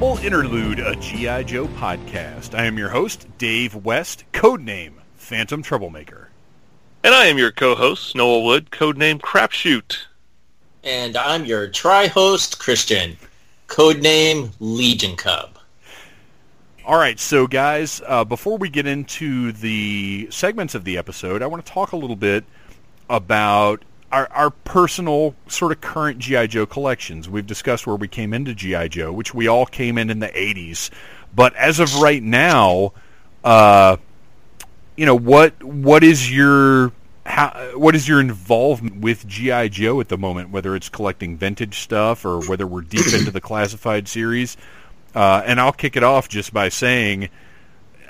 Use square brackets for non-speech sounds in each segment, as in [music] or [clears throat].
Welcome Audible Interlude, a G.I. Joe podcast. I am your host, Dave West, codename Phantom Troublemaker. And I am your co-host, Noel Wood, codename Crapshoot. And I'm your tri-host, Christian, codename Legion Cub. All right, so guys, uh, before we get into the segments of the episode, I want to talk a little bit about our, our personal sort of current GI Joe collections. We've discussed where we came into GI Joe, which we all came in in the '80s. But as of right now, uh, you know what what is your how, what is your involvement with GI Joe at the moment? Whether it's collecting vintage stuff or whether we're deep into the classified series. Uh, and I'll kick it off just by saying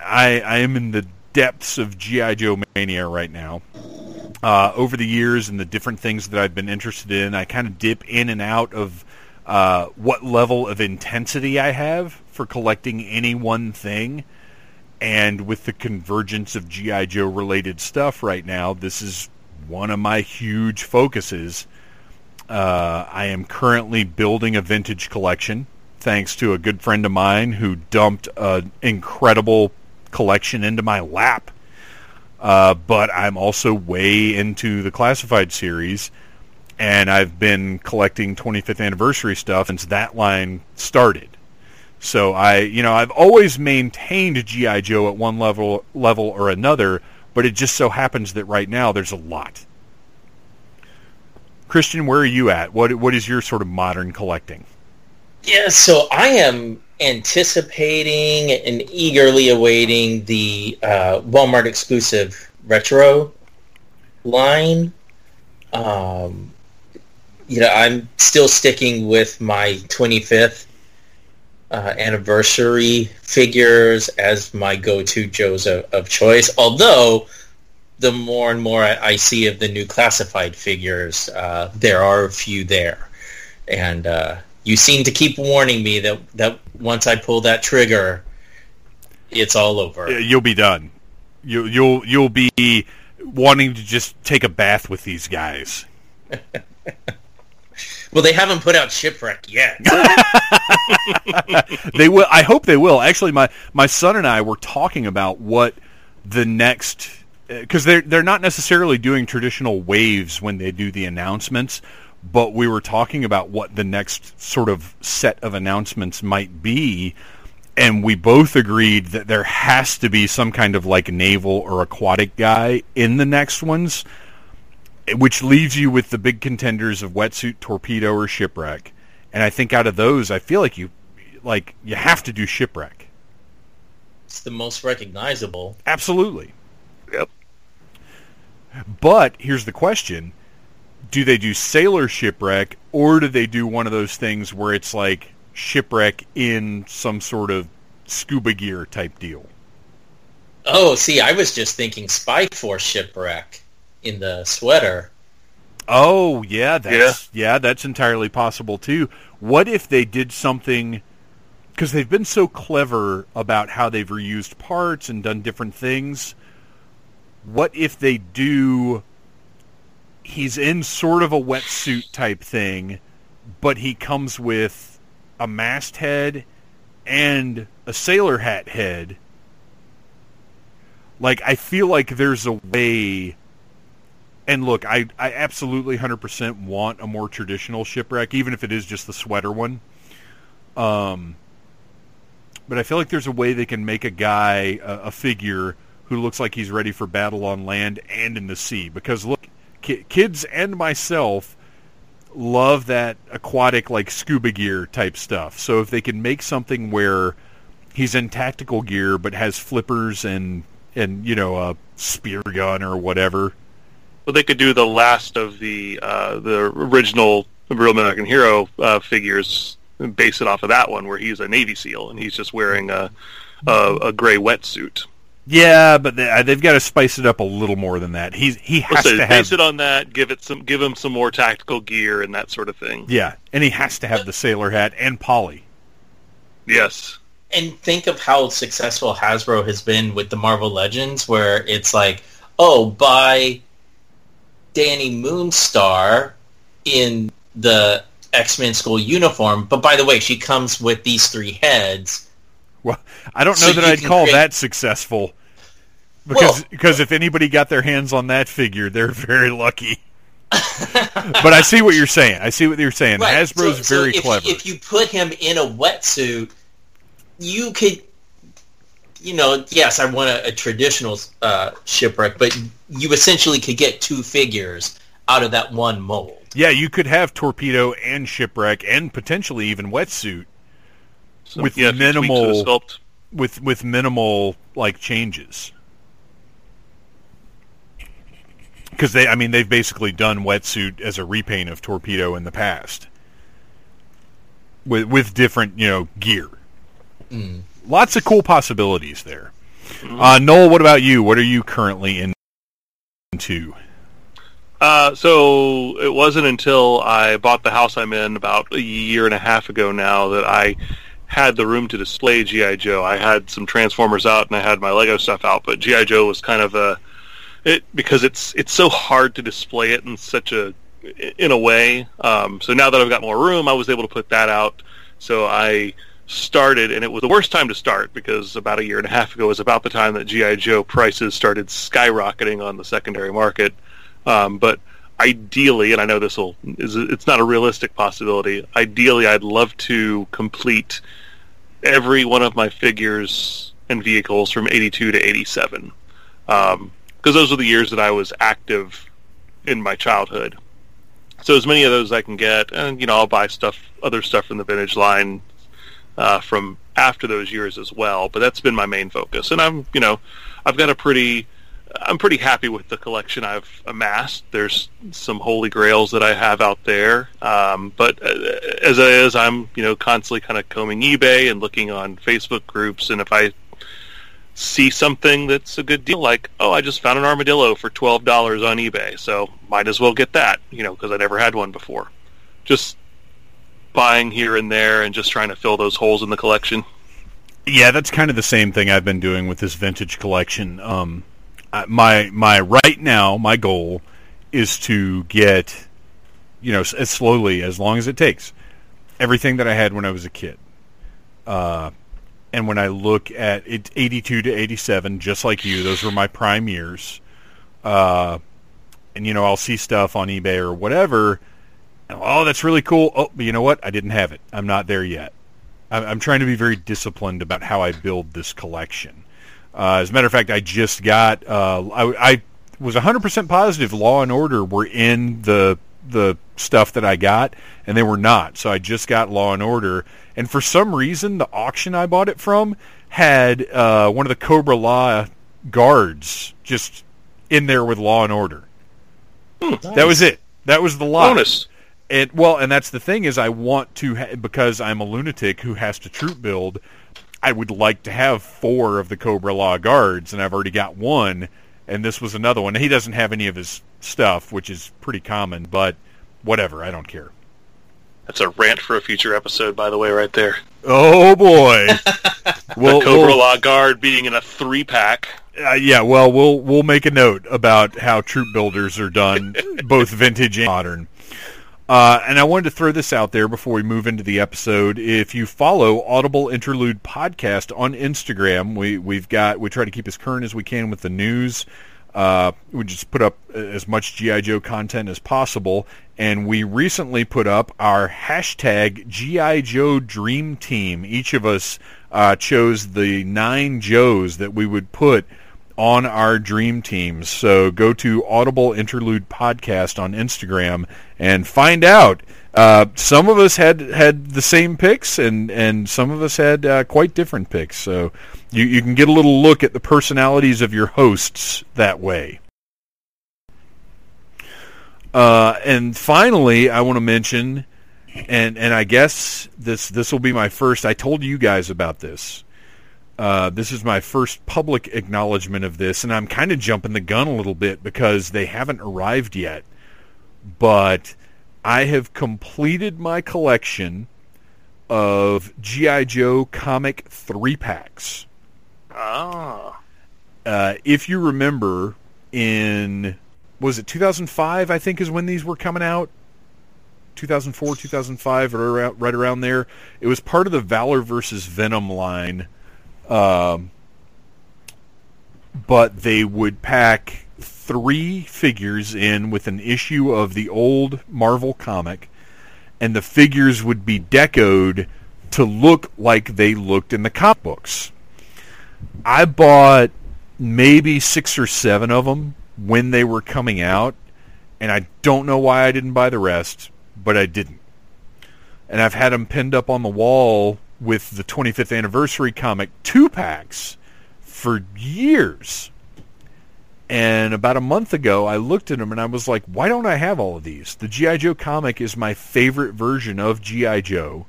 I, I am in the depths of GI Joe mania right now uh, over the years and the different things that I've been interested in. I kind of dip in and out of uh, what level of intensity I have for collecting any one thing. And with the convergence of G.I. Joe related stuff right now, this is one of my huge focuses. Uh, I am currently building a vintage collection thanks to a good friend of mine who dumped an incredible collection into my lap uh, but I'm also way into the classified series, and I've been collecting 25th anniversary stuff since that line started. So I, you know, I've always maintained GI Joe at one level, level or another, but it just so happens that right now there's a lot. Christian, where are you at? What what is your sort of modern collecting? Yeah, so I am anticipating and eagerly awaiting the uh, Walmart exclusive retro line. Um, you know, I'm still sticking with my 25th uh, anniversary figures as my go-to Joes of, of, choice. Although the more and more I, I see of the new classified figures, uh, there are a few there, and uh, you seem to keep warning me that that once I pull that trigger, it's all over. You'll be done. You you'll you'll be wanting to just take a bath with these guys. [laughs] well, they haven't put out shipwreck yet. [laughs] they will. I hope they will. Actually, my my son and I were talking about what the next uh, because they're they're not necessarily doing traditional waves when they do the announcements but we were talking about what the next sort of set of announcements might be and we both agreed that there has to be some kind of like naval or aquatic guy in the next ones which leaves you with the big contenders of wetsuit torpedo or shipwreck. And i think out of those i feel like you like you have to do shipwreck. It's the most recognizable. Absolutely. Yep. But here's the question do they do sailor shipwreck or do they do one of those things where it's like shipwreck in some sort of scuba gear type deal? Oh, see, I was just thinking Spy Force shipwreck in the sweater. Oh, yeah, that's yeah. yeah, that's entirely possible too. What if they did something because they've been so clever about how they've reused parts and done different things. What if they do he's in sort of a wetsuit type thing, but he comes with a masthead and a sailor hat head. Like I feel like there's a way and look, I I absolutely 100% want a more traditional shipwreck even if it is just the sweater one. Um but I feel like there's a way they can make a guy a, a figure who looks like he's ready for battle on land and in the sea because look kids and myself love that aquatic like scuba gear type stuff. So if they can make something where he's in tactical gear but has flippers and and you know a spear gun or whatever. Well, they could do the last of the uh, the original Real American Hero uh, figures, base it off of that one where he's a Navy SEAL and he's just wearing a a, a gray wetsuit. Yeah, but they, have uh, got to spice it up a little more than that. He's he has to have, base it on that. Give it some, give him some more tactical gear and that sort of thing. Yeah, and he has to have the sailor hat and Polly. Yes. And think of how successful Hasbro has been with the Marvel Legends, where it's like, oh, buy Dani Moonstar in the X-Men school uniform. But by the way, she comes with these three heads. Well, I don't know So that I'd call create- that successful. Because Well- because if anybody got their hands on that figure, they're very lucky. but I see what you're saying. I see what you're saying. Right, Hasbro's so- so very if, clever. If you put him in a wetsuit, you could, you know, yes, I want a, a traditional uh, shipwreck, but you essentially could get two figures out of that one mold. yeah, you could have torpedo and shipwreck and potentially even wetsuit So, With yeah, a few tweaks to the minimal- sculpt. with with minimal like changes. Because they, I mean, they've basically done wetsuit as a repaint of torpedo in the past, with with different you know gear. Lots of cool possibilities there. Uh, Noel, what about you? What are you currently in- into? Uh, so it wasn't until I bought the house I'm in about a year and a half ago now that I had the room to display GI Joe. I had some Transformers out and I had my Lego stuff out, but GI Joe was kind of a it because it's it's so hard to display it in such a in a way. Um, so now that I've got more room, I was able to put that out. So I started, and it was the worst time to start because about a year and a half ago was about the time that GI Joe prices started skyrocketing on the secondary market. Um, but ideally, and I know this will is it's not a realistic possibility. Ideally, I'd love to complete every one of my figures and vehicles from 82 to 87 because those were the years that I was active in my childhood. So as many of those I can get, and you know I'll buy stuff, other stuff from the vintage line uh, from after those years as well. But that's been my main focus, and I'm you know I've got a pretty I'm pretty happy with the collection I've amassed. There's some holy grails that I have out there, um, but uh, as I'm you know constantly kind of combing eBay and looking on Facebook groups, and if I see something that's a good deal, like oh, I just found an armadillo for twelve dollars on eBay, so might as well get that, you know, because I never had one before. Just buying here and there, and just trying to fill those holes in the collection. Yeah, that's kind of the same thing I've been doing with this vintage collection. Um, my my right now my goal is to get, you know, as slowly as long as it takes, everything that I had when I was a kid. Uh, and when I look at it, 82 to 87, just like you, those were my prime years. Uh, and you know, I'll see stuff on eBay or whatever. And, oh, that's really cool. Oh, but you know what? I didn't have it. I'm not there yet. I'm I'm trying to be very disciplined about how I build this collection. Uh, as a matter of fact, I just got. Uh, I, I was 100% positive Law and Order were in the the stuff that I got, and they were not. So I just got Law and Order, and for some reason, the auction I bought it from had uh, one of the Cobra Law guards just in there with Law and Order. That was it. That was the lot. Bonus. And well, and that's the thing is, I want to ha- because I'm a lunatic who has to troop build. I would like to have four of the Cobra Law guards, and I've already got one, and this was another one. He doesn't have any of his stuff, which is pretty common, but whatever, I don't care. That's a rant for a future episode, by the way, right there. Oh boy, [laughs] well, the Cobra we'll- Law Guard being in a three pack. uh, yeah, well, we'll we'll make a note about how troop builders are done, [laughs] both vintage and modern. Uh, and I wanted to throw this out there before we move into the episode. If you follow Audible Interlude Podcast on Instagram, we we've got we try to keep as current as we can with the news. Uh, we just put up as much GI Joe content as possible, and we recently put up our hashtag GI Joe Dream Team. Each of us uh, chose the nine Joes that we would put on our dream teams. So go to Audible Interlude Podcast on Instagram and find out. Uh, some of us had had the same picks, and, and some of us had uh, quite different picks. So you, you can get a little look at the personalities of your hosts that way. Uh, and finally, I want to mention, and and I guess this this will be my first. I told you guys about this. Uh, this is my first public acknowledgement of this, and I'm kind of jumping the gun a little bit because they haven't arrived yet. But I have completed my collection of GI Joe comic three packs. Ah. Uh, if you remember, in was it 2005? I think is when these were coming out. 2004, 2005, or right around there. It was part of the Valor versus Venom line, um, but they would pack three figures in with an issue of the old Marvel comic, and the figures would be decoed to look like they looked in the comic books. I bought maybe six or seven of them when they were coming out, and I don't know why I didn't buy the rest, but I didn't. And I've had them pinned up on the wall with the 25th anniversary comic two packs for years. And about a month ago, I looked at them and I was like, why don't I have all of these? The G.I. Joe comic is my favorite version of G.I. Joe.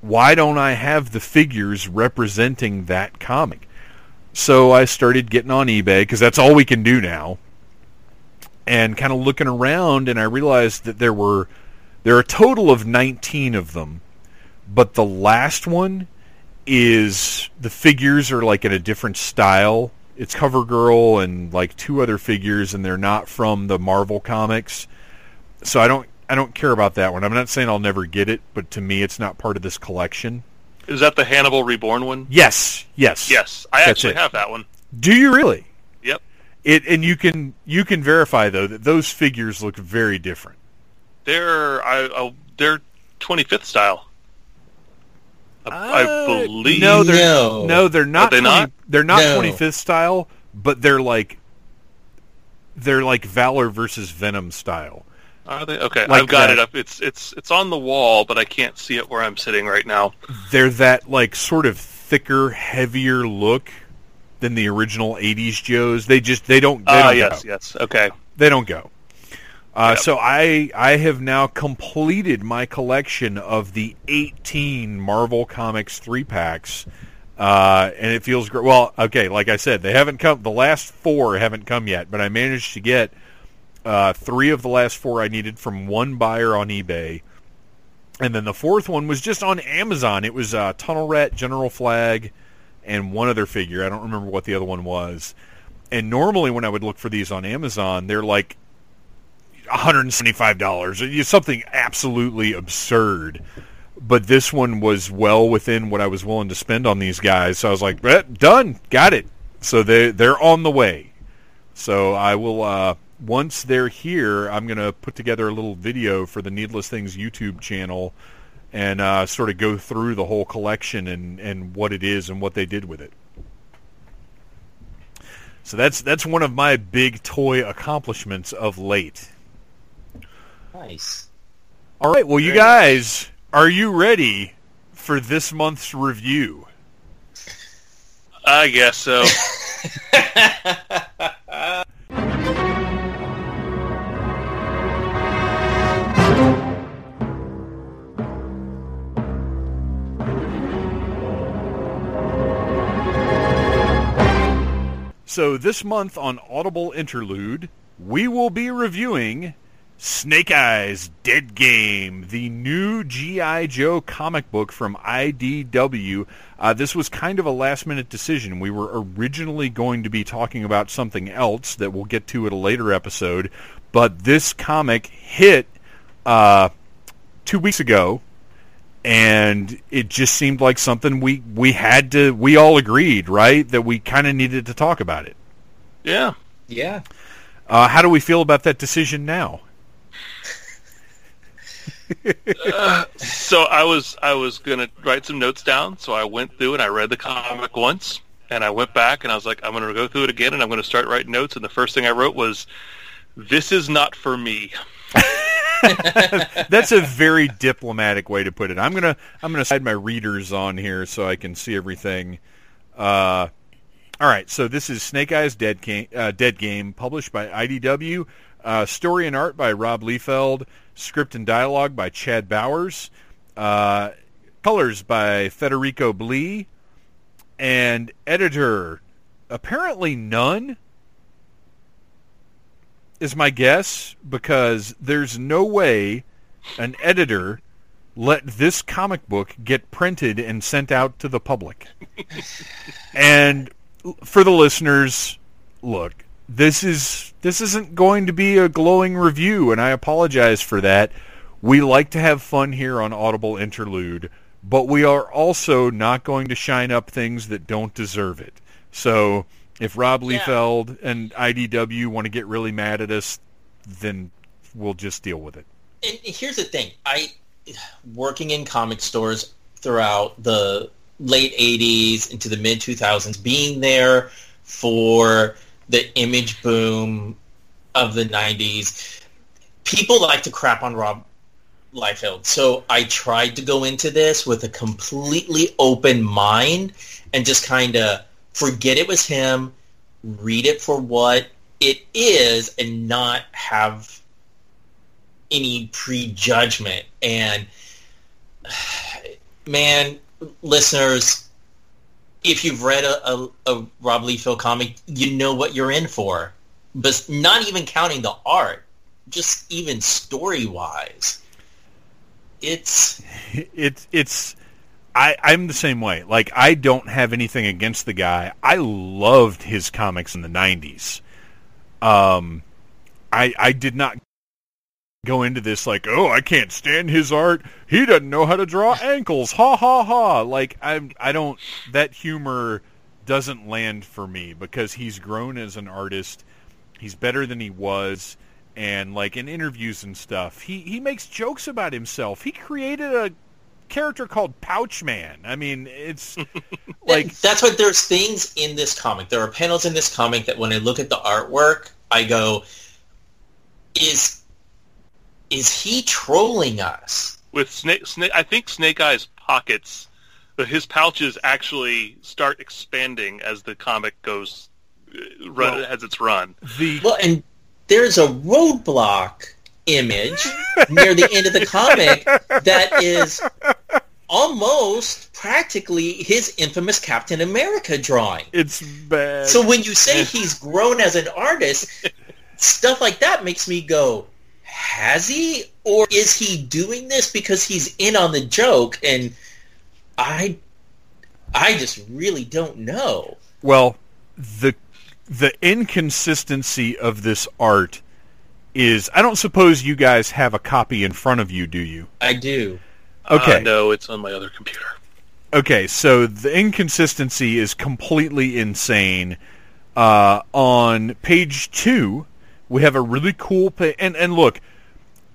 Why don't I have the figures representing that comic? So I started getting on eBay because that's all we can do now. And kind of looking around, and I realized that there were there are a total of 19 of them, but the last one is the figures are like in a different style. It's CoverGirl and like two other figures, and they're not from the Marvel comics. So I don't I don't care about that one. I'm not saying I'll never get it, but to me, it's not part of this collection. Is that the Hannibal Reborn one? Yes, yes, Yes, I That's actually it. have that one. Do you really? Yep. It and you can you can verify though that those figures look very different. They're I, I they're 25th style. I, I Uh, believe. no, they're No. no, they're not. they 20 not? They're not No. 25th style, but they're like they're like Valor versus Venom style. Are they? Okay, Like I've got that. it up. It's it's it's on the wall, but I can't see it where I'm sitting right now. They're that like sort of thicker, heavier look than the original 80s Joes. They just they don't they Ah, don't yes, go. yes. Okay. They don't go. Uh, Yep. So I I have now completed my collection of the 18 Marvel Comics three packs, uh, and it feels great. Well, okay, like I said, they haven't come. The last four haven't come yet, but I managed to get uh, three of the last four I needed from one buyer on eBay, and then the fourth one was just on Amazon. It was uh, Tunnel Rat, General Flagg, and one other figure. I don't remember what the other one was. And normally, when I would look for these on Amazon, they're like $175, something absolutely absurd. But this one was well within what I was willing to spend on these guys. So I was like, eh, done, got it. So they they're on the way. So I will uh, once they're here, I'm going to put together a little video for the Needless Things YouTube channel and uh, sort of go through the whole collection and, and what it is and what they did with it. So that's that's one of my big toy accomplishments of late. Nice. All right, well, you guys, are you ready for this month's review? I guess so. [laughs] So this month on Audible Interlude, we will be reviewing Snake Eyes Dead Game, the new G.I. Joe comic book from IDW. Uh, this was kind of a last-minute decision. We were originally going to be talking about something else that we'll get to at a later episode, but this comic hit uh, two weeks ago, and it just seemed like something we, we had to, we all agreed, right, that we kind of needed to talk about it. yeah. Yeah. Uh, how do we feel about that decision now? So I was I was gonna write some notes down. So I went through and I read the comic once, and I went back and I was like, I'm gonna go through it again, and I'm gonna start writing notes. And the first thing I wrote was, "This is not for me." [laughs] That's a very diplomatic way to put it. I'm gonna I'm gonna slide my readers on here so I can see everything. Uh, all right, so this is Snake Eyes Dead Game, uh, Dead Game, published by IDW. Uh, story and art by Rob Liefeld. Script and dialogue by Chad Bowers. Uh, colors by Federico Blee. And editor, apparently none, is my guess, because there's no way an editor let this comic book get printed and sent out to the public. [laughs] and for the listeners, look, this is this isn't going to be a glowing review, and I apologize for that. we like to have fun here on Audible Interlude, but we are also not going to shine up things that don't deserve it. So if Rob Yeah. Liefeld and IDW want to get really mad at us, then we'll just deal with it. And here's the thing: I working in comic stores throughout the late '80s into the mid 2000s, being there for the image boom of the '90s. People like to crap on Rob Liefeld, so I tried to go into this with a completely open mind and just kind of forget it was him, read it for what it is, and not have any prejudgment. And [sighs] man, listeners, if you've read a, a, a Rob Liefeld comic, you know what you're in for. But not even counting the art, just even story wise, it's [laughs] It's it's I I'm the same way. Like I don't have anything against the guy. I loved his comics in the 90s. Um I I did not go into this like, "Oh, I can't stand his art. He doesn't know how to draw ankles." Ha ha ha. Like I I don't that humor doesn't land for me because he's grown as an artist. He's better than he was and like in interviews and stuff, he he makes jokes about himself. He created a character called Pouch Man. I mean, it's [laughs] like that's what there's things in this comic. There are panels in this comic that when I look at the artwork, I go, is is he trolling us? with snake, snake I think Snake Eye's pockets, his pouches actually start expanding as the comic goes, uh, run, Well- as it's run. the Well, and there's a roadblock image near the end of the comic that is almost practically his infamous Captain America drawing. it's bad. So when you say he's grown as an artist, stuff like that makes me go, has he? Or is he doing this because he's in on the joke? And I, I just really don't know. well, the the inconsistency of this art is I don't suppose you guys have a copy in front of you, do you? I do. Okay. Uh, no, it's on my other computer. Okay, so the inconsistency is completely insane. Uh, on page two, we have a really cool pa- and and look,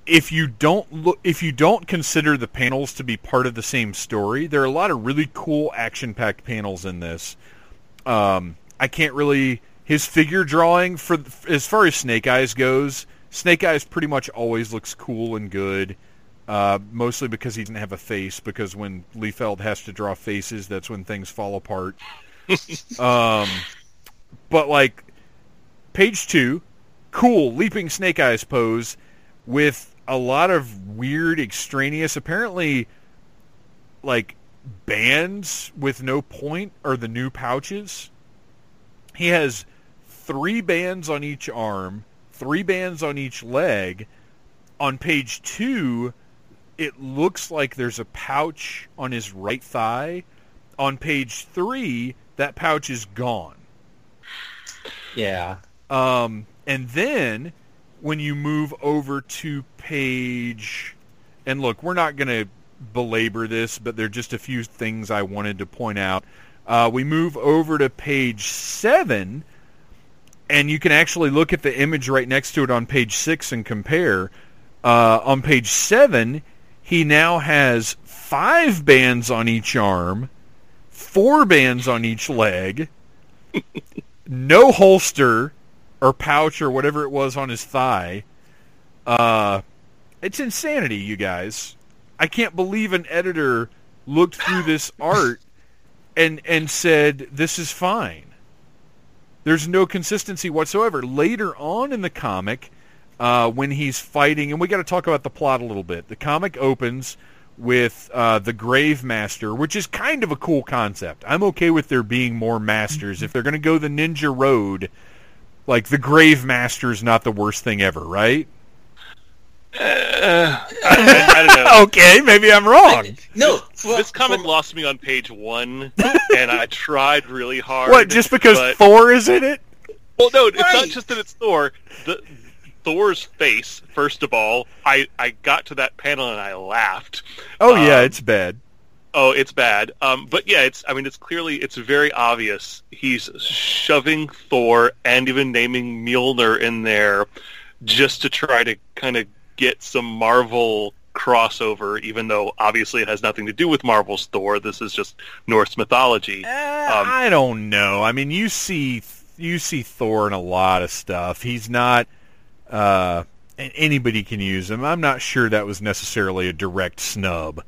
if you don't look, if you don't consider the panels to be part of the same story, there are a lot of really cool action-packed panels in this. Um, I can't really his figure drawing for as far as Snake Eyes goes. Snake Eyes pretty much always looks cool and good. Uh, mostly because he doesn't have a face. Because when Liefeld has to draw faces, that's when things fall apart. [laughs] um, but like page two, cool leaping Snake Eyes pose with a lot of weird extraneous. Apparently, like bands with no point are the new pouches. He has three bands on each arm, three bands on each leg. On page two, it looks like there's a pouch on his right thigh. On page three, that pouch is gone. Yeah. Um, and then when you move over to page, and look, we're not going to belabor this, but there are just a few things I wanted to point out. Uh, we move over to page seven, and you can actually look at the image right next to it on page six and compare. Uh, on page seven, he now has five bands on each arm, four bands on each leg, [laughs] no holster or pouch or whatever it was on his thigh. Uh, it's insanity, you guys. I can't believe an editor looked through this [laughs] art and and said this is fine. There's no consistency whatsoever. Later on in the comic, uh, when he's fighting, and we got to talk about the plot a little bit. The comic opens with uh, the Grave Master, which is kind of a cool concept. I'm okay with there being more masters if they're going to go the ninja road. Like the Grave Master is not the worst thing ever, right? Uh, I, I don't know. [laughs] Okay, maybe I'm wrong. [laughs] No. for- This comic for- lost me on page one, and I tried really hard. What? Just because but- Thor is in it? Well, no, it's not just that it's Thor. The Thor's face. First of all, I I got to that panel and I laughed. Oh yeah, Um, it's bad. Oh, it's bad. Um, but yeah, it's. I mean, it's clearly it's very obvious. He's shoving Thor and even naming Mjolnir in there just to try to kind of get some Marvel crossover, even though obviously it has nothing to do with Marvel's Thor. This is just Norse mythology. Uh, Um, I don't know. I mean, you see, you see Thor in a lot of stuff. He's not. Uh, anybody can use him. I'm not sure that was necessarily a direct snub.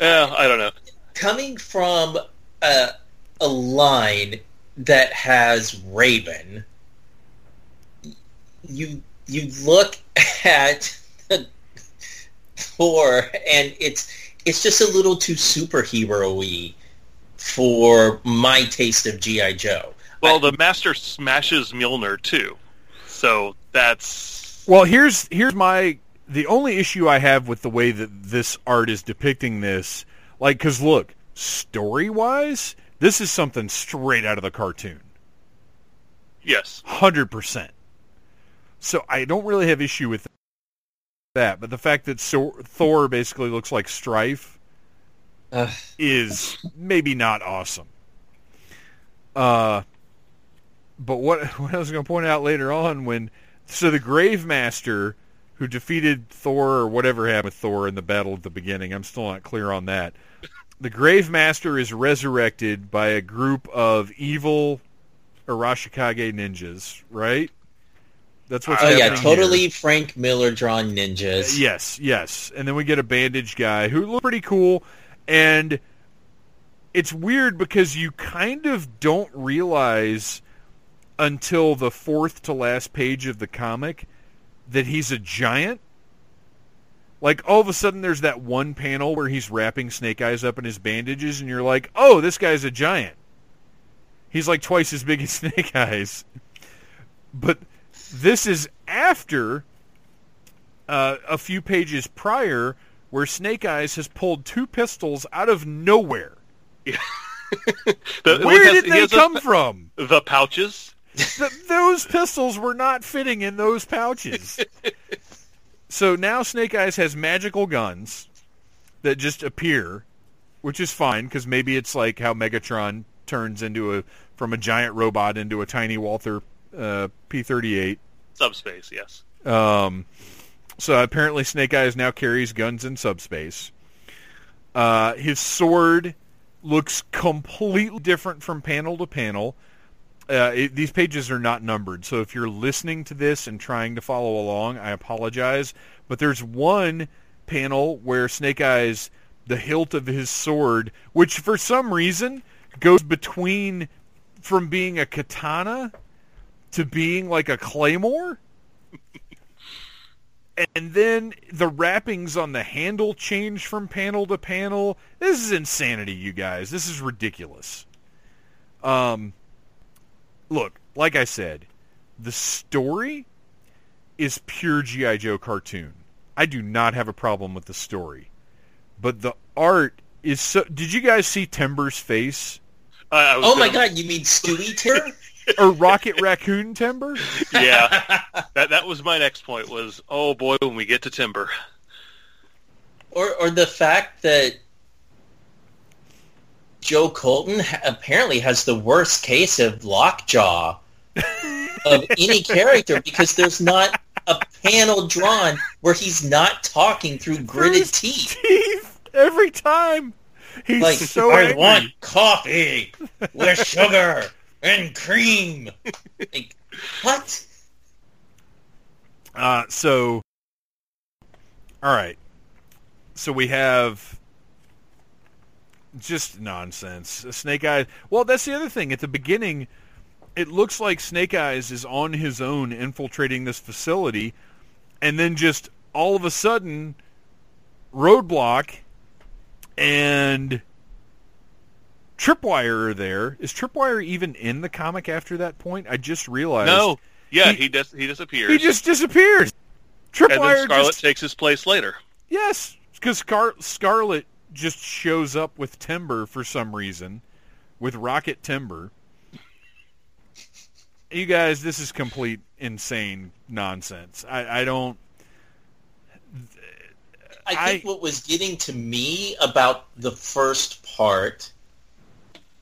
Eh, I don't know. Coming from a, a line that has Raven, you you look at the Thor, and it's it's just a little too superhero-y for my taste of GI Joe. Well, the Master smashes Mjolnir too, so that's Well, here's here's my the only issue I have with the way that this art is depicting this, like, because look, story wise, this is something straight out of the cartoon, yes. hundred percent. So I don't really have issue with that, but the fact that so- Thor basically looks like Stryfe Ugh. is maybe not awesome. Uh, but what [laughs] what I was going to point out later on when so the Grave Master who defeated Thor or whatever happened with Thor in the battle at the beginning, I'm still not clear on that. The Grave Master is resurrected by a group of evil Arashikage ninjas, right? That's what's Oh yeah, here. totally Frank Miller drawn ninjas. Uh, yes, yes. And then we get a bandage guy who looks pretty cool and it's weird because you kind of don't realize until the fourth to last page of the comic that he's a giant. Like all of a sudden there's that one panel where he's wrapping Snake Eyes up in his bandages and you're like, "Oh, this guy's a giant." He's like twice as big as [laughs] Snake Eyes. But this is after uh, a few pages prior where Snake Eyes has pulled two pistols out of nowhere. The- [laughs] Where has- did they has a- come from? the pouches. Th- those pistols were not fitting in those pouches. so now Snake Eyes has magical guns that just appear, which is fine because maybe it's like how Megatron turns into a from a giant robot into a tiny Walther uh, P-38. Subspace, yes. Um, so apparently Snake Eyes now carries guns in subspace. Uh, his sword looks completely different from panel to panel. Uh, it, these pages are not numbered, so if you're listening to this and trying to follow along, I apologize. But there's one panel where Snake Eyes, the hilt of his sword, which for some reason goes between from being a katana to being like a claymore. and then the wrappings on the handle change from panel to panel. This is insanity, you guys. This is ridiculous. Um, look, like I said, the story is pure GI Joe cartoon. I do not have a problem with the story, but the art is so. Did you guys see Timber's face Uh, I was Oh my gonna- god, you mean Stewie Timber? [laughs] or Rocket Raccoon Timber? Yeah, [laughs] that that was my next point. Was oh boy, when we get to Timber, or or the fact that Joe Colton ha- apparently has the worst case of lockjaw of any [laughs] character because there's not a panel drawn where he's not talking through gritted teeth. teeth every time. He's Like so I angry. want coffee with sugar and cream. Like what? Uh, so, all right. So we have just nonsense. Snake Eyes. Well, that's the other thing. At the beginning, it looks like Snake Eyes is on his own infiltrating this facility, and then just all of a sudden, Roadblock and Tripwire are there. Is Tripwire even in the comic after that point? I just realized. no, yeah, He- he dis- he disappears. He just disappears. Tripwire. and then Scarlett just takes his place later. yes, because Scar- Scarlett just shows up with Timber for some reason, with Rocket Timber. you guys, this is complete insane nonsense. I, I don't. I think I- what was getting to me about the first part,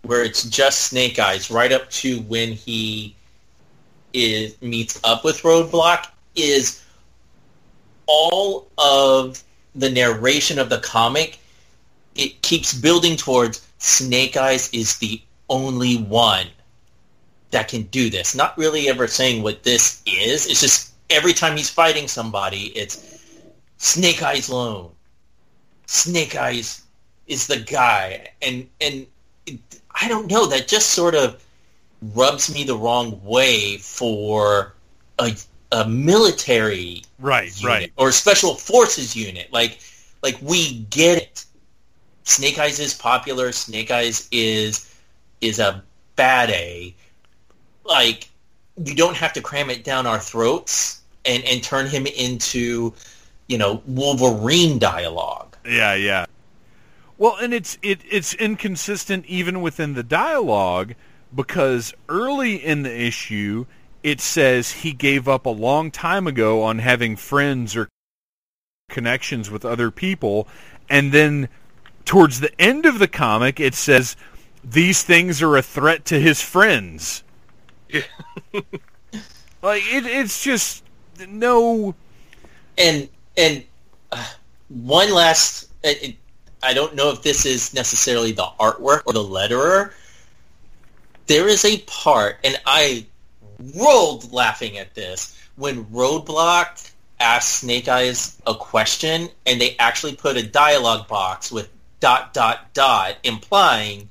where it's just Snake Eyes, right up to when he is meets up with Roadblock, is all of the narration of the comic. It keeps building towards Snake Eyes is the only one that can do this. Not really ever saying what this is. It's just every time he's fighting somebody, it's Snake Eyes alone. Snake Eyes is the guy, and and it, I don't know. That just sort of rubs me the wrong way for a a military Right, unit right. or special forces unit. Like like we get it. Snake Eyes is popular. Snake Eyes is is a bad A. Like you don't have to cram it down our throats and and turn him into you know Wolverine dialogue. Yeah, yeah. Well, and it's it it's inconsistent even within the dialogue because early in the issue it says he gave up a long time ago on having friends or connections with other people and then towards the end of the comic it says these things are a threat to his friends. Yeah. [laughs] like it, it's just no And and uh, one last, it, it, I don't know if this is necessarily the artwork or the letterer. There is a part, and I rolled laughing at this when Roadblock asked Snake Eyes a question, and they actually put a dialogue box with dot dot dot, implying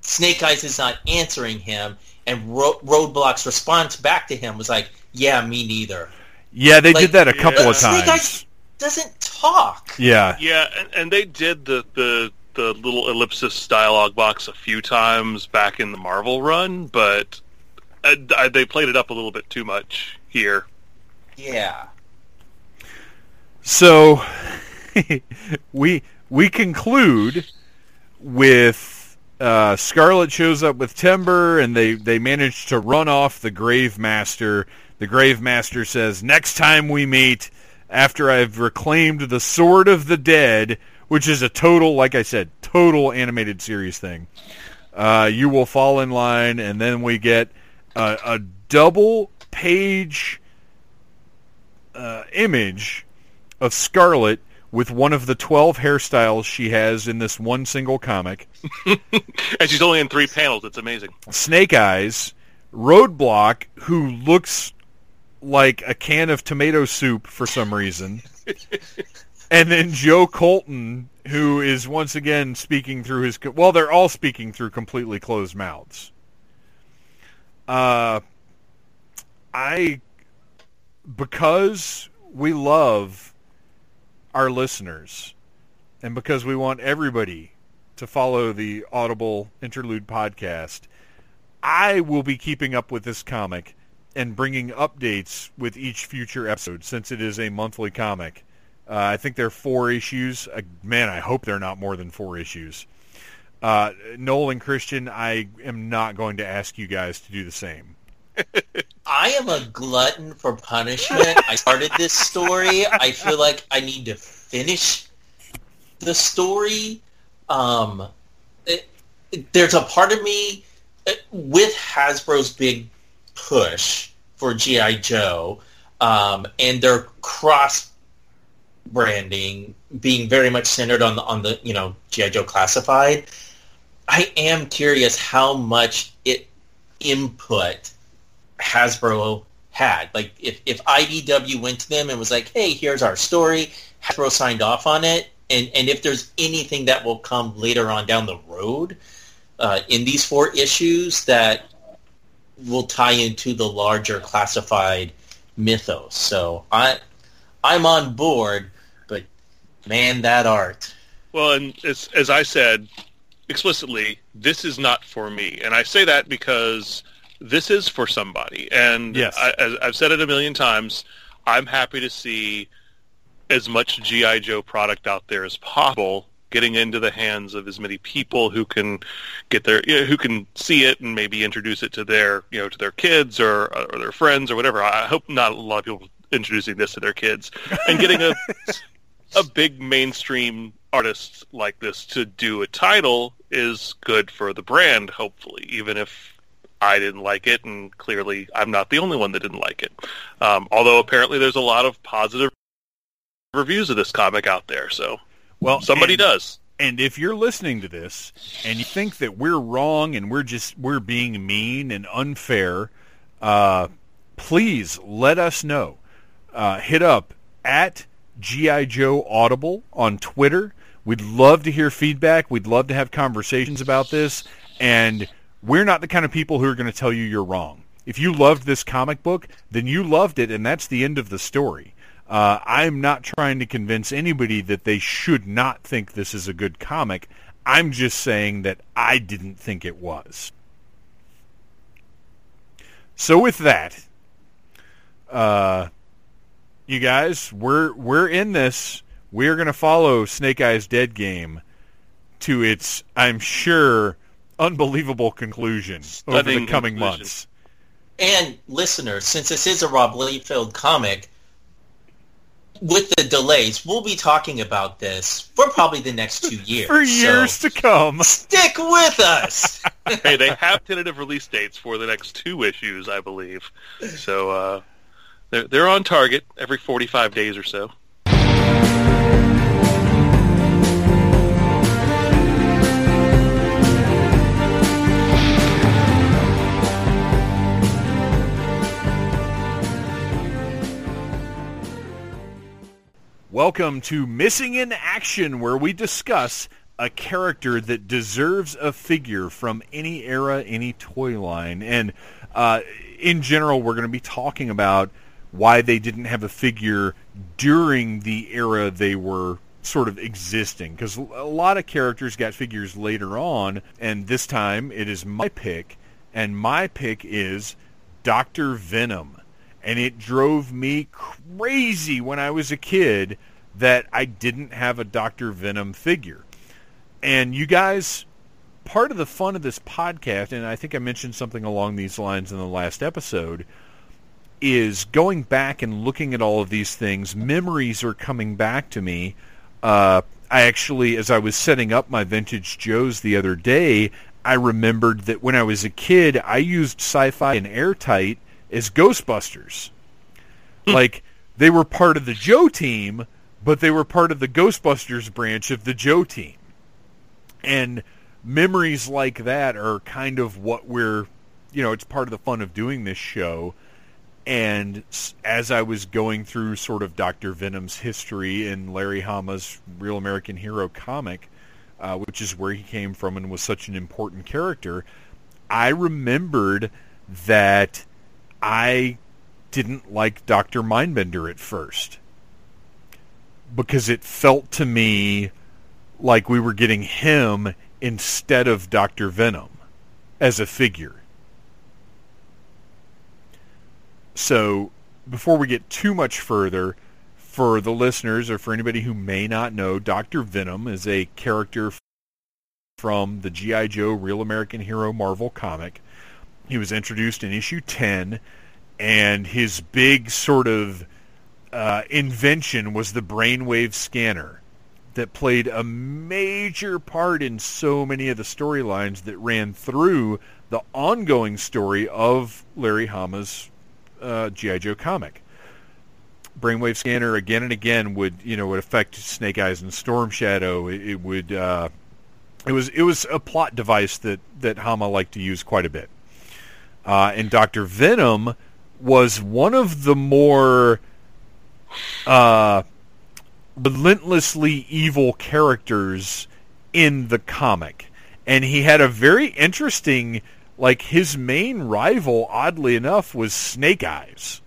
Snake Eyes is not answering him, and Ro- Roadblock's response back to him was like, "Yeah, me neither." Yeah, they Like, did that a couple yeah. of times. Snake. Eyes doesn't talk. Yeah. Yeah, and, and they did the, the the little ellipsis dialogue box a few times back in the Marvel run, but uh, I, they played it up a little bit too much here. Yeah. So [laughs] we we conclude with uh, Scarlett shows up with Timber, and they they manage to run off the Grave Master. The Grave Master says, "Next time we meet, after I've reclaimed the Sword of the Dead, which is a total, like I said, total animated series thing, uh, you will fall in line." And then we get a, a double page uh, image of Scarlett with one of the 12 hairstyles she has in this one single comic. [laughs] And she's only in three panels. It's amazing. Snake Eyes, Roadblock, who looks like a can of tomato soup for some reason, [laughs] and then Joe Colton, who is once again speaking through his... Well, they're all speaking through completely closed mouths. Uh, I... Because we love our listeners, and because we want everybody to follow the Audible Interlude podcast, I will be keeping up with this comic and bringing updates with each future episode since it is a monthly comic. Uh, I think there are four issues. Uh, man, I hope they're not more than four issues. Uh, Noel and Christian, I am not going to ask you guys to do the same. [laughs] I am a glutton for punishment. I started this story. I feel like I need to finish the story. Um, it, it- there's a part of me uh, with Hasbro's big push for GI Joe um, and their cross branding being very much centered on the on the you know GI Joe classified. I am curious how much it input Hasbro had. Like if, if IDW went to them and was like, hey, here's our story, Hasbro signed off on it, and, and if there's anything that will come later on down the road uh, in these four issues that will tie into the larger classified mythos. So I I'm on board, but man, that art. Well, and as, as I said explicitly, this is not for me, and I say that because this is for somebody. And Yes. I, as I've said it a million times. I'm happy to see as much GI Joe product out there as possible getting into the hands of as many people who can get their you know, who can see it and maybe introduce it to their you know to their kids or or their friends or whatever. I hope not a lot of people introducing this to their kids and getting a [laughs] a big mainstream artist like this to do a title is good for the brand. Hopefully, even if I didn't like it, and clearly I'm not the only one that didn't like it. Um, although apparently there's a lot of positive reviews of this comic out there, so Well, somebody and- does. And if you're listening to this and you think that we're wrong and we're just we're being mean and unfair, uh, please let us know. Uh, hit up at GI Joe Audible on Twitter. We'd love to hear feedback. We'd love to have conversations about this. And we're not the kind of people who are going to tell you you're wrong. If you loved this comic book, then you loved it, and that's the end of the story. Uh, I'm not trying to convince anybody that they should not think this is a good comic. I'm just saying that I didn't think it was. So with that, uh, you guys, we're we're in this. We're going to follow Snake Eyes Dead Game to its, I'm sure, unbelievable conclusion over the coming conclusion. months. And listeners, since this is a Rob Liefeld comic, with the delays, we'll be talking about this for probably the next two [laughs] years. For years So to come. stick with us. [laughs] hey, they have tentative release dates for the next two issues, I believe. So uh, they're they're on target every 45 days or so. Welcome to Missing in Action, where we discuss a character that deserves a figure from any era, any toy line. And uh, in general, we're going to be talking about why they didn't have a figure during the era they were sort of existing. Because a lot of characters got figures later on, and this time it is my pick, and my pick is Dr. Venom and it drove me crazy when I was a kid that I didn't have a Dr. Venom figure. And you guys, part of the fun of this podcast, and I think I mentioned something along these lines in the last episode, is going back and looking at all of these things. Memories are coming back to me. Uh, I actually, as I was setting up my vintage Joes the other day, I remembered that when I was a kid, I used sci-fi and airtight as Ghostbusters. like they were part of the Joe team, but they were part of the Ghostbusters branch of the Joe team. And memories like that are kind of what we're, you know, it's part of the fun of doing this show. And as I was going through sort of Dr. Venom's history in Larry Hama's Real American Hero comic, uh, which is where he came from and was such an important character, I remembered that I didn't like Dr. Mindbender at first because it felt to me like we were getting him instead of Dr. Venom as a figure. So, before we get too much further, for the listeners or for anybody who may not know, Dr. Venom is a character from the G.I. Joe Real American Hero Marvel comic. He was introduced in issue 10, and his big sort of uh, invention was the brainwave scanner that played a major part in so many of the storylines that ran through the ongoing story of Larry Hama's uh, G.I. Joe comic. Brainwave scanner again and again would you know would affect Snake Eyes and Storm Shadow. It, it would uh, it was it was a plot device that that Hama liked to use quite a bit. Uh, and Doctor Venom was one of the more uh, relentlessly evil characters in the comic, and he had a very interesting like his main rival, oddly enough, was Snake Eyes.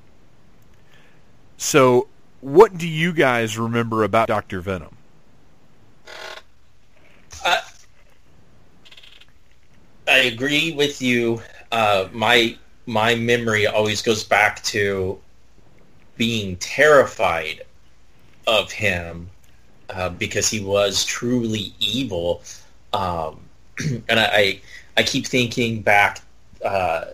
So, what do you guys remember about Doctor Venom? I agree with you. Uh, my my memory always goes back to being terrified of him uh, because he was truly evil. Um, [clears throat] and I, I, keep thinking back uh,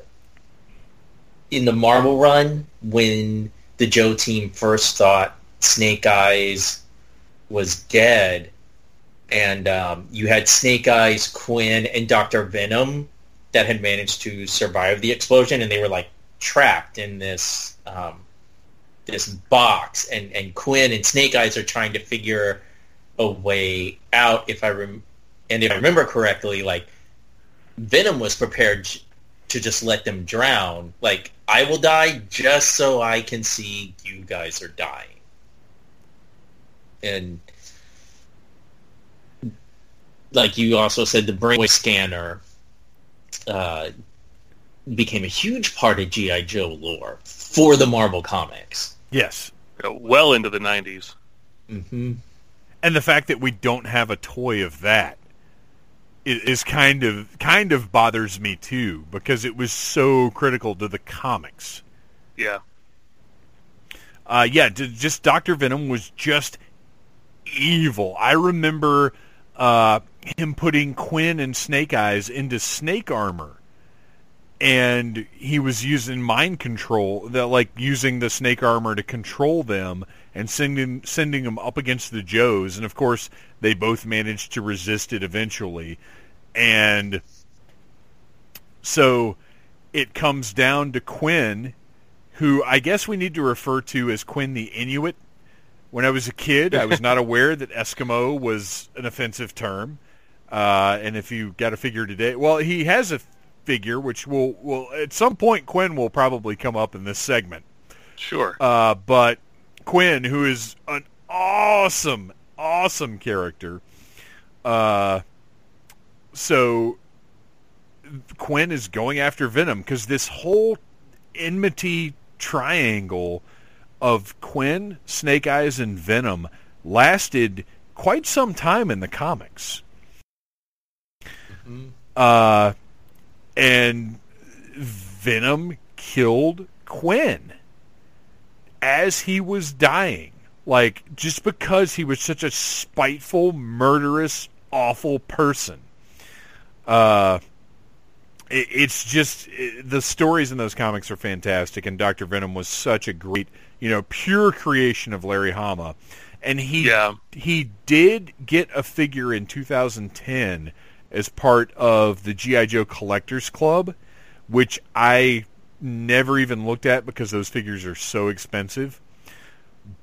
in the Marvel run when the Joe team first thought Snake Eyes was dead, and um, you had Snake Eyes, Quinn, and Doctor Venom that had managed to survive the explosion, and they were like trapped in this um, this box, and and Quinn and Snake Eyes are trying to figure a way out. If I rem- and if I remember correctly, like Venom was prepared to just let them drown. Like I will die just so I can see you guys are dying. And like you also said, the brainwave scanner uh, became a huge part of GI Joe lore for the Marvel comics. Yes. Well into the 90s. Mm-hmm. And the fact that we don't have a toy of that is, is kind of kind of bothers me too because it was so critical to the comics. Yeah. Uh, yeah, just Doctor Venom was just evil. I remember uh, him putting Quinn and Snake Eyes into snake armor, and he was using mind control, that like using the snake armor to control them and sending sending them up against the Joes, and of course they both managed to resist it eventually, and so it comes down to Quinn, who I guess we need to refer to as Quinn the Inuit. When I was a kid, I was not [laughs] aware that Eskimo was an offensive term. Uh, and if you got a figure today, well, he has a figure which will will at some point Quinn will probably come up in this segment. Sure. Uh, but Quinn, who is an awesome, awesome character, uh, so Quinn is going after Venom because this whole enmity triangle of Quinn, Snake Eyes, and Venom lasted quite some time in the comics. Uh, and Venom killed Quinn as he was dying. Like, just because he was such a spiteful, murderous, awful person. Uh, it, it's just, it, the stories in those comics are fantastic, and Dr. Venom was such a great, you know, pure creation of Larry Hama. And he, Yeah. he did get a figure in 2010 as part of the GI Joe Collectors Club, which I never even looked at because those figures are so expensive.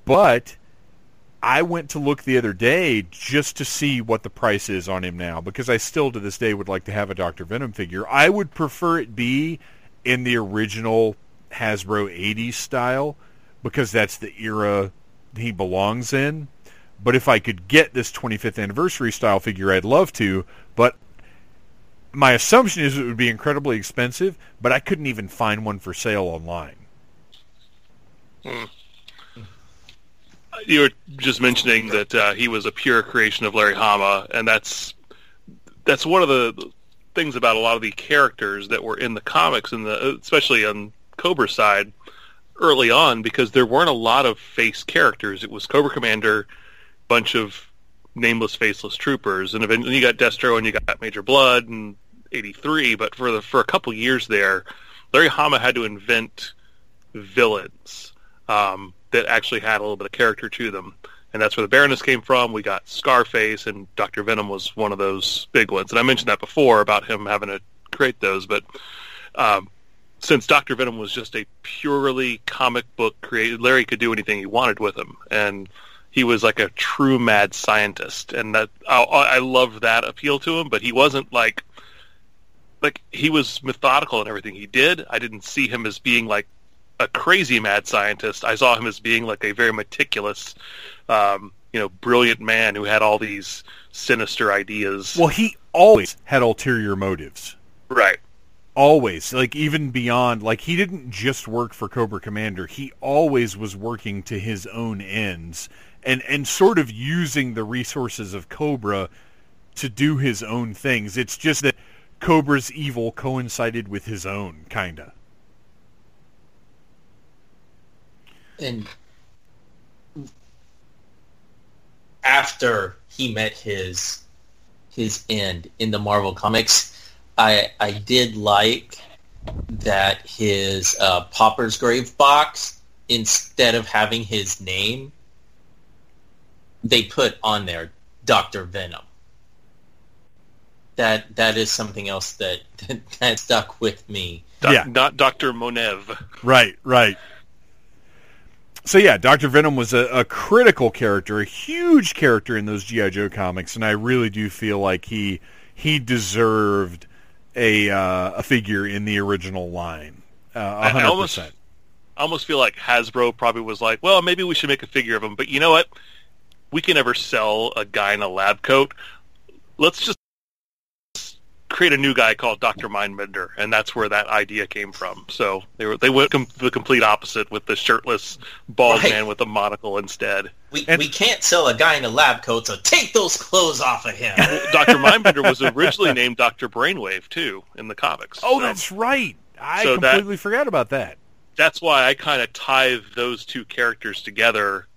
But I went to look the other day just to see what the price is on him now because I still to this day would like to have a Dr. Venom figure. I would prefer it be in the original Hasbro 80s style because that's the era he belongs in. But if I could get this 25th anniversary style figure, I'd love to. But my assumption is it would be incredibly expensive, but I couldn't even find one for sale online. You were just mentioning that uh, he was a pure creation of Larry Hama, and that's that's one of the things about a lot of the characters that were in the comics, and especially on Cobra's side early on, because there weren't a lot of face characters. It was Cobra Commander, bunch of nameless, faceless troopers, and eventually you got Destro and you got Major Blood and '83. But for the for a couple years there, Larry Hama had to invent villains. Um, that actually had a little bit of character to them. And that's where the Baroness came from. We got Scarface, and Dr. Venom was one of those big ones. And I mentioned that before about him having to create those. But um, since Dr. Venom was just a purely comic book created, Larry could do anything he wanted with him. And he was like a true mad scientist. And that I, I loved that appeal to him, but he wasn't like like he was methodical in everything he did. I didn't see him as being like a crazy mad scientist. I saw him as being like a very meticulous, um, you know, brilliant man who had all these sinister ideas. Well, he always had ulterior motives. right. Always. Like, even beyond, like, he didn't just work for Cobra Commander. He always was working to his own ends and, and sort of using the resources of Cobra to do his own things. It's just that Cobra's evil coincided with his own, kind of. and after he met his his end in the Marvel comics, I I did like that his uh, Pauper's Grave box instead of having his name, they put on there Doctor Venom. That that is something else that [laughs] that stuck with me. Doc- Yeah. Not Doctor Monev. Right, right. So yeah, Doctor Venom was a, a critical character, a huge character in those GI Joe comics, and I really do feel like he he deserved a uh, a figure in the original line. Uh, I- I hundred almost- percent. I almost feel like Hasbro probably was like, well, maybe we should make a figure of him. But you know what? We can never sell a guy in a lab coat. Let's just create a new guy called Doctor Mindbender, and that's where that idea came from. So they were they went com- the complete opposite with the shirtless bald Right. man with a monocle instead. We And- we can't sell a guy in a lab coat, so take those clothes off of him. Doctor Mindbender was originally named Doctor Brainwave too in the comics. Oh, So that's right. I So that- completely forgot about that. that's why I kind of tie those two characters together.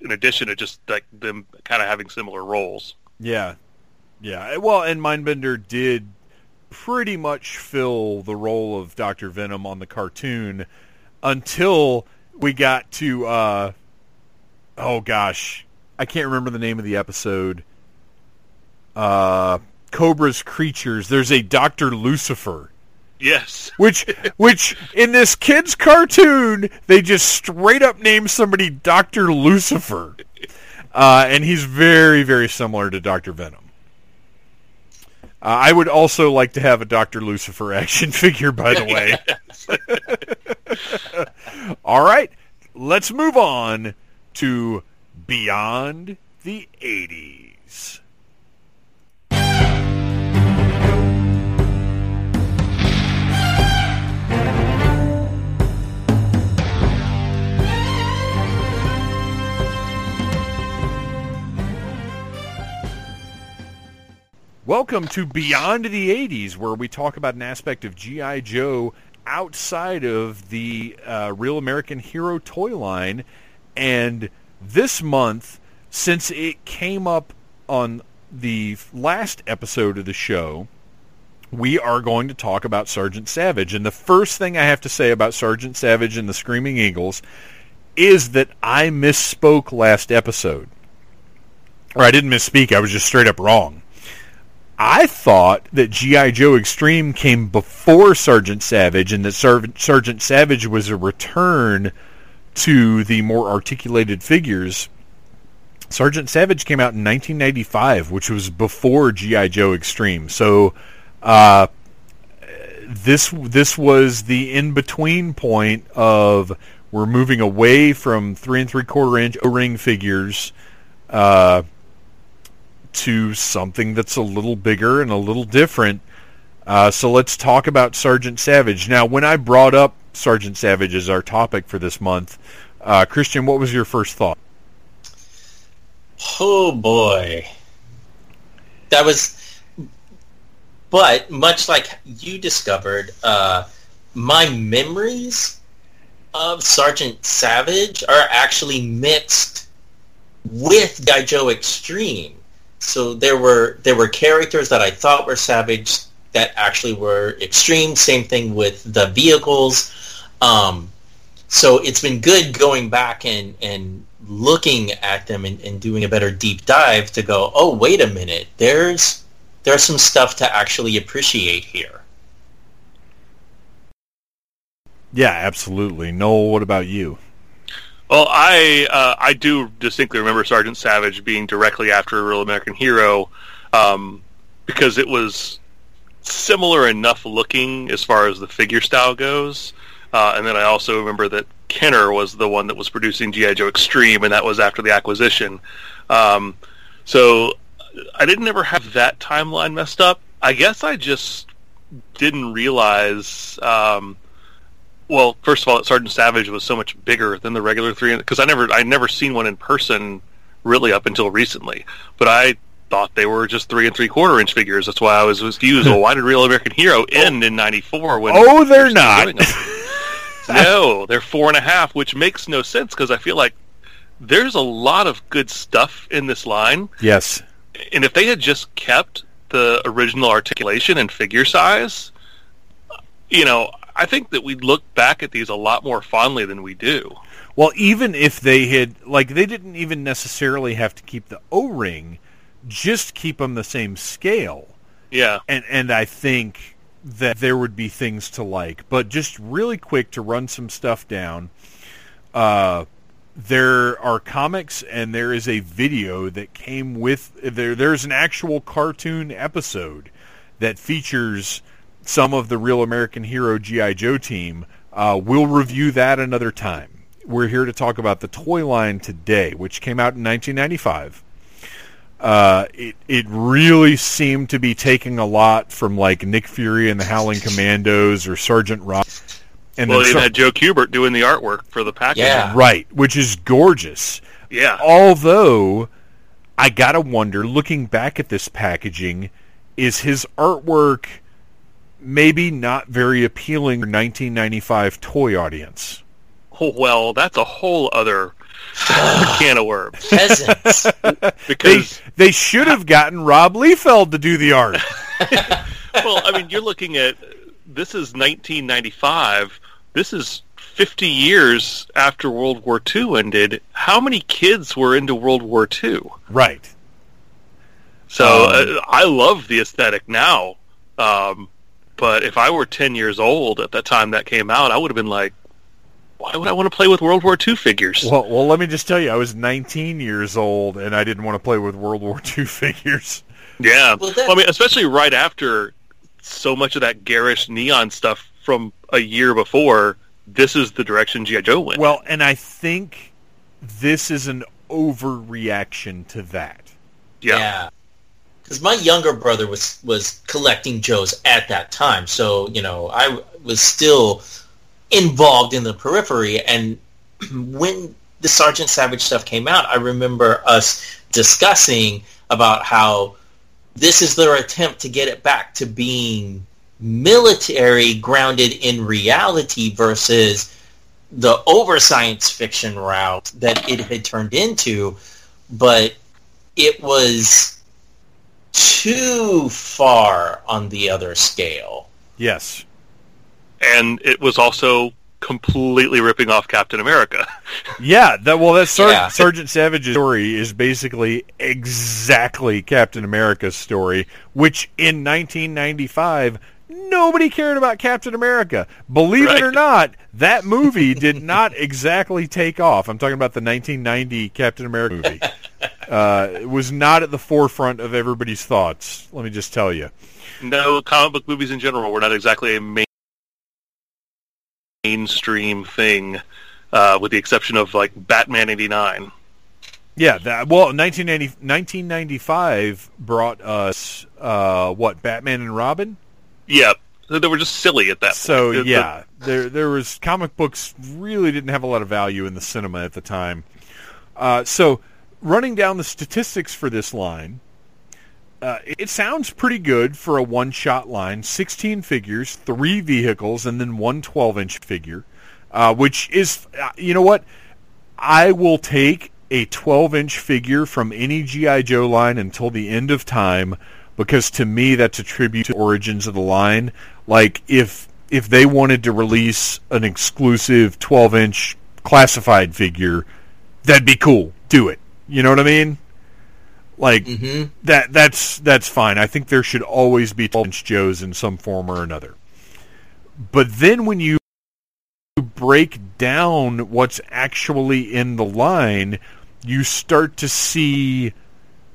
In addition to just like them kind of having similar roles. Yeah, yeah. Well, and Mindbender did pretty much fill the role of Doctor Venom on the cartoon until we got to uh, oh gosh, I can't remember the name of the episode. Uh, Cobra's creatures. There's a Doctor Lucifer. Yes. Which, which in this kid's cartoon, they just straight up name somebody Doctor Lucifer, uh, and he's very, very similar to Doctor Venom. Uh, I would also like to have a Doctor Lucifer action [laughs] figure, by the way. [laughs] All right, let's move on to Beyond the '80s. Welcome to Beyond the 80s, where we talk about an aspect of G.I. Joe outside of the uh, Real American Hero toy line. And this month, since it came up on the last episode of the show, we are going to talk about Sergeant Savage. And the first thing I have to say about Sergeant Savage and the Screaming Eagles is that I misspoke last episode. Or I didn't misspeak, I was just straight up wrong. I thought that G.I. Joe Extreme came before Sergeant Savage and that Ser- Sergeant Savage was a return to the more articulated figures. Sergeant Savage came out in 1995, which was before G.I. Joe Extreme. So uh, this this was the in between point of we're moving away from three and three quarter inch O-ring figures uh, to something that's a little bigger and a little different. Uh, so let's talk about Sergeant Savage. Now, when I brought up Sergeant Savage as our topic for this month, uh, Christian, what was your first thought? Oh boy. That was but much like you discovered, uh, my memories of Sergeant Savage are actually mixed with G.I. Joe Extreme. So there were there were characters that I thought were Savage that actually were Extreme. Same thing with the vehicles. Um, so it's been good going back and, and looking at them and, and doing a better deep dive to go, oh, wait a minute, there's there's some stuff to actually appreciate here. Yeah, absolutely. Noel, what about you? Well, I uh, I do distinctly remember Sergeant Savage being directly after a Real American Hero um, because it was similar enough looking as far as the figure style goes. Uh, and then I also remember that Kenner was the one that was producing G.I. Joe Extreme, and that was after the acquisition. Um, so I didn't ever have that timeline messed up. I guess I just didn't realize. Um, well, first of all, Sergeant Savage was so much bigger than the regular three because I never I never seen one in person really up until recently. But I thought they were just three and three quarter inch figures. That's why I was confused. well, why did Real American Hero [laughs] oh. end in '94 when? Oh, they're not. [laughs] no, they're four and a half, which makes no sense because I feel like there's a lot of good stuff in this line. Yes. And if they had just kept the original articulation and figure size, you know, I think that we'd look back at these a lot more fondly than we do. Well, even if they had, like, they didn't even necessarily have to keep the O-ring, just keep them the same scale. Yeah. And and I think that there would be things to like. But just really quick to run some stuff down. Uh, there are comics and there is a video that came with there. There's an actual cartoon episode that features some of the Real American Hero GI Joe team. Uh, we'll review that another time. We're here to talk about the toy line today, which came out in 1995 uh, it it really seemed to be taking a lot from like Nick Fury and the Howling Commandos or Sergeant Rock. And well, even had Joe Kubert doing the artwork for the package. Yeah. Right, which is gorgeous. Yeah. Although, I gotta wonder, looking back at this packaging, is his artwork maybe not very appealing to 1995 toy audience? Oh, well, that's a whole other can of worms. [laughs] Peasants. because they, they should have gotten Rob Liefeld to do the art. [laughs] well, I mean, you're looking at this is 1995. This is 50 years after World War II ended. How many kids were into World War II? Right. So um, uh, I love the aesthetic now. Um, but if I were 10 years old at that time that came out, I would have been like, why would I want to play with World War II figures? Well, well, let me just tell you, I was 19 years old and I didn't want to play with World War II [laughs] figures. Yeah, well, well, I mean, especially right after so much of that garish neon stuff from a year before. This is the direction GI Joe went. Well, and I think this is an overreaction to that. Yeah. Because my younger brother was was collecting Joes at that time, so you know I was still involved in the periphery. And [clears throat] when the Sergeant Savage stuff came out, I remember us discussing about how this is their attempt to get it back to being military grounded in reality versus the over science fiction route that it had turned into. But it was too far on the other scale. Yes and it was also completely ripping off Captain America. [laughs] yeah, that well, that Sar- yeah. Sergeant Savage's story is basically exactly Captain America's story, which in 1995 nobody cared about Captain America. Believe right. it or not, that movie did [laughs] not exactly take off. I'm talking about the 1990 Captain America movie. Uh, it was not at the forefront of everybody's thoughts. Let me just tell you. No, comic book movies in general were not exactly a main mainstream thing, uh, with the exception of like Batman '89. Yeah, that, well, 1990, 1995 brought us uh, what Batman and Robin. Yeah, they were just silly at that. So point. yeah, there there was comic books really didn't have a lot of value in the cinema at the time. Uh, so running down the statistics for this line, uh, it sounds pretty good for a one-shot line. 16 figures, three vehicles, and then one 12-inch figure, uh, which is, uh, you know what? I will take a 12-inch figure from any G.I. Joe line until the end of time because to me that's a tribute to origins of the line. Like if if they wanted to release an exclusive 12-inch classified figure, that'd be cool. Do it. You know what I mean? Like mm-hmm. that that's that's fine. I think there should always be 12 inch Joes in some form or another. But then when you break down what's actually in the line, you start to see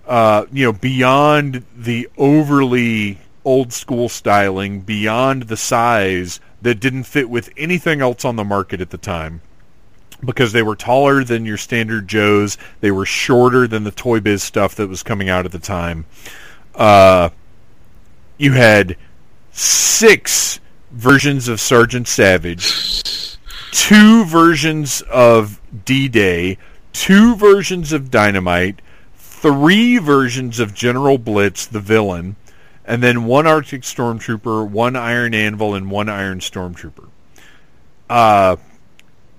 uh, you know, beyond the overly old school styling, beyond the size that didn't fit with anything else on the market at the time because they were taller than your standard Joes. They were shorter than the Toy Biz stuff that was coming out at the time. Uh, you had six versions of Sergeant Savage, two versions of D-Day, two versions of Dynamite, three versions of General Blitz, the villain, and then one Arctic Stormtrooper, one Iron Anvil, and one Iron Stormtrooper. Uh,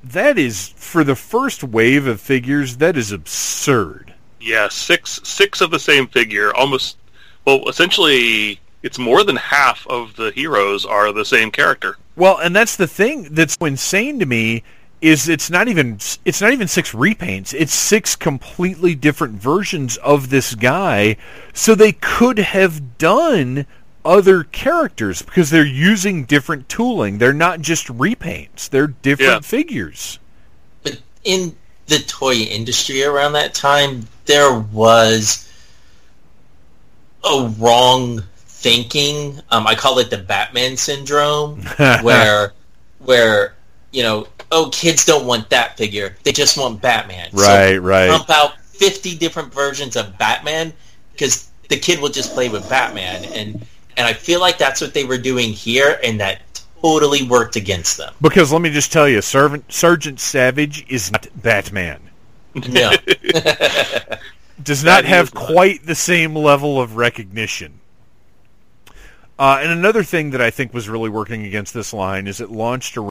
that is for the first wave of figures. That is absurd. Yeah, six six of the same figure, almost. Well, essentially, it's more than half of the heroes are the same character. Well, and that's the thing that's so insane to me is it's not even it's not even six repaints. It's six completely different versions of this guy. So they could have done other characters because they're using different tooling. They're not just repaints. They're different Yeah. figures. But in the toy industry around that time, there was a wrong thinking. Um, I call it the Batman syndrome, [laughs] where where you know, oh, kids don't want that figure; they just want Batman. Right, so right. Pump out fifty different versions of Batman because the kid will just play with Batman, and and I feel like that's what they were doing here, and that totally worked against them. Because let me just tell you, Sergeant, Sergeant Savage is not Batman. No. [laughs] Does not have is not. quite the same level of recognition. Uh, and another thing that I think was really working against this line is it launched ar-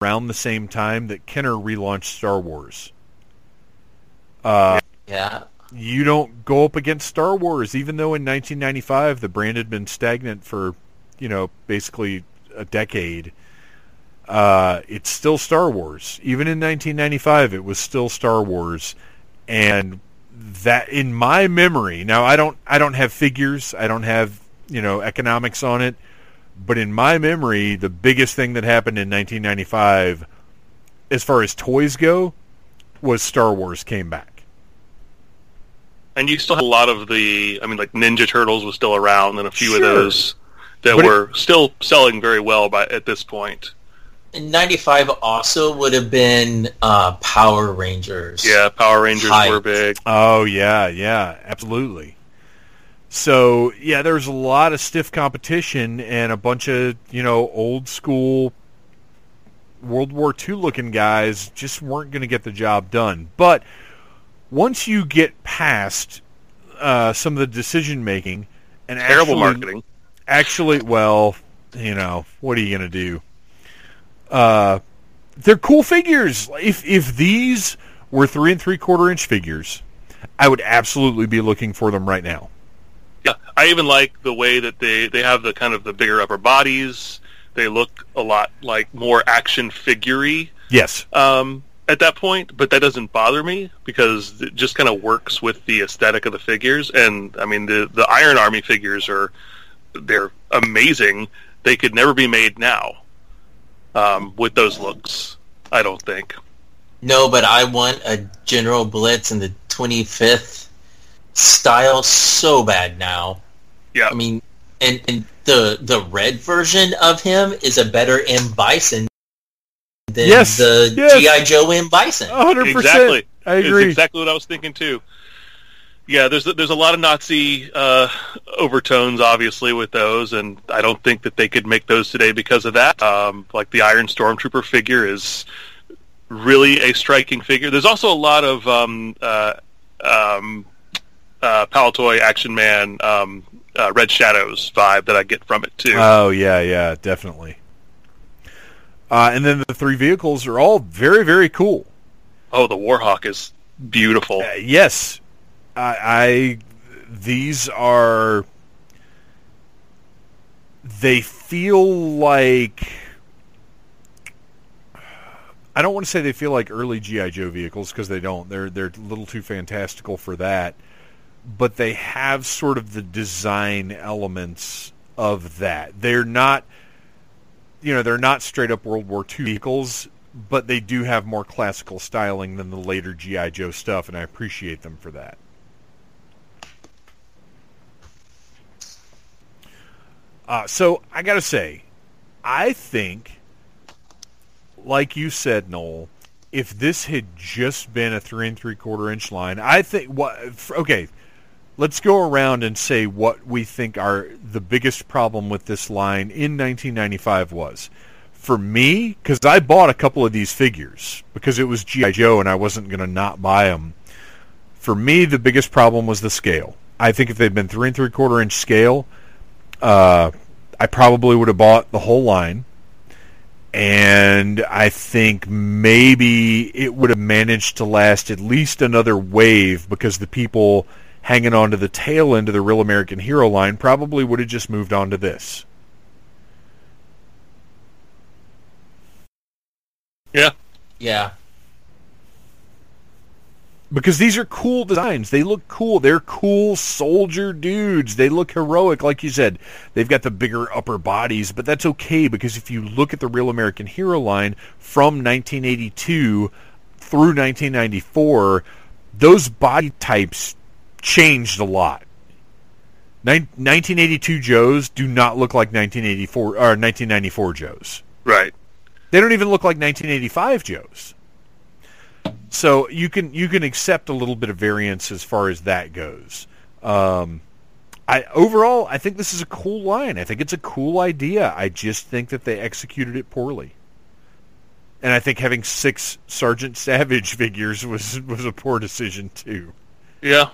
around the same time that Kenner relaunched Star Wars. Uh, yeah. you don't go up against Star Wars, even though in 1995 the brand had been stagnant for, you know, basically a decade. Uh, it's still Star Wars. Even in 1995, it was still Star Wars, and that in my memory. Now I don't, I don't have figures. I don't have, you know, economics on it. But in my memory, the biggest thing that happened in 1995, as far as toys go, was Star Wars came back. And you still have a lot of the, I mean, like Ninja Turtles was still around, and a few Sure. of those that But it- were still selling very well by at this point. And 95 also would have been uh, Power Rangers. Yeah, Power Rangers Hype. were big. Oh yeah, yeah, absolutely. So yeah, there's a lot of stiff competition and a bunch of you know old school World War II looking guys just weren't going to get the job done. But once you get past uh, some of the decision making and Terrible actually- marketing. Actually, well, you know, what are you going to do? Uh, they're cool figures. If if these were three and three quarter inch figures, I would absolutely be looking for them right now. Yeah, I even like the way that they they have the kind of the bigger upper bodies. They look a lot like more action figure-y Yes. um, at that point, but that doesn't bother me because it just kind of works with the aesthetic of the figures. And I mean, the the Iron Army figures are they're amazing. They could never be made now um, with those looks. I don't think. No, but I want a General Blitz in the 25th style so bad now. Yeah. I mean, and, and the the red version of him is a better M. Bison than Yes, the yes. G.I. Joe M. Bison. A hundred Exactly. percent. I It's agree. exactly what I was thinking too. Yeah, there's there's a lot of Nazi uh, overtones, obviously, with those, and I don't think that they could make those today because of that. Um, like the Iron Stormtrooper figure is really a striking figure. There's also a lot of um, uh, um, uh, Palitoy Action Man um, uh, Red Shadows vibe that I get from it too. Oh yeah, yeah, definitely. Uh, and then the three vehicles are all very, very cool. oh, the Warhawk is beautiful. Uh, yes, I, I. These are. They feel like. I don't want to say they feel like early GI Joe vehicles because they don't. They're they're a little too fantastical for that. But they have sort of the design elements of that. They're not. You know, they're not straight up World War II vehicles, but they do have more classical styling than the later GI Joe stuff, and I appreciate them for that. Uh, so I gotta say, I think, like you said, Noel, if this had just been a three and three quarter inch line, I think what. Okay, let's go around and say what we think are the biggest problem with this line in 1995 was. For me, because I bought a couple of these figures because it was GI Joe and I wasn't going to not buy them. For me, the biggest problem was the scale. I think if they'd been three and three quarter inch scale, uh, I probably would have bought the whole line. and I think maybe it would have managed to last at least another wave because the people hanging on to the tail end of the Real American Hero line probably would have just moved on to this. Yeah. Yeah. Because these are cool designs. They look cool. They're cool soldier dudes. They look heroic, like you said. They've got the bigger upper bodies, but that's okay because if you look at the Real American Hero line from 1982 through 1994, those body types changed a lot. 1982 Joes do not look like 1984 or 1994 Joes. Right. They don't even look like 1985 Joes. So you can you can accept a little bit of variance as far as that goes. Um, I overall I think this is a cool line. I think it's a cool idea. I just think that they executed it poorly. And I think having six Sergeant Savage [laughs] figures was was a poor decision too. Yeah.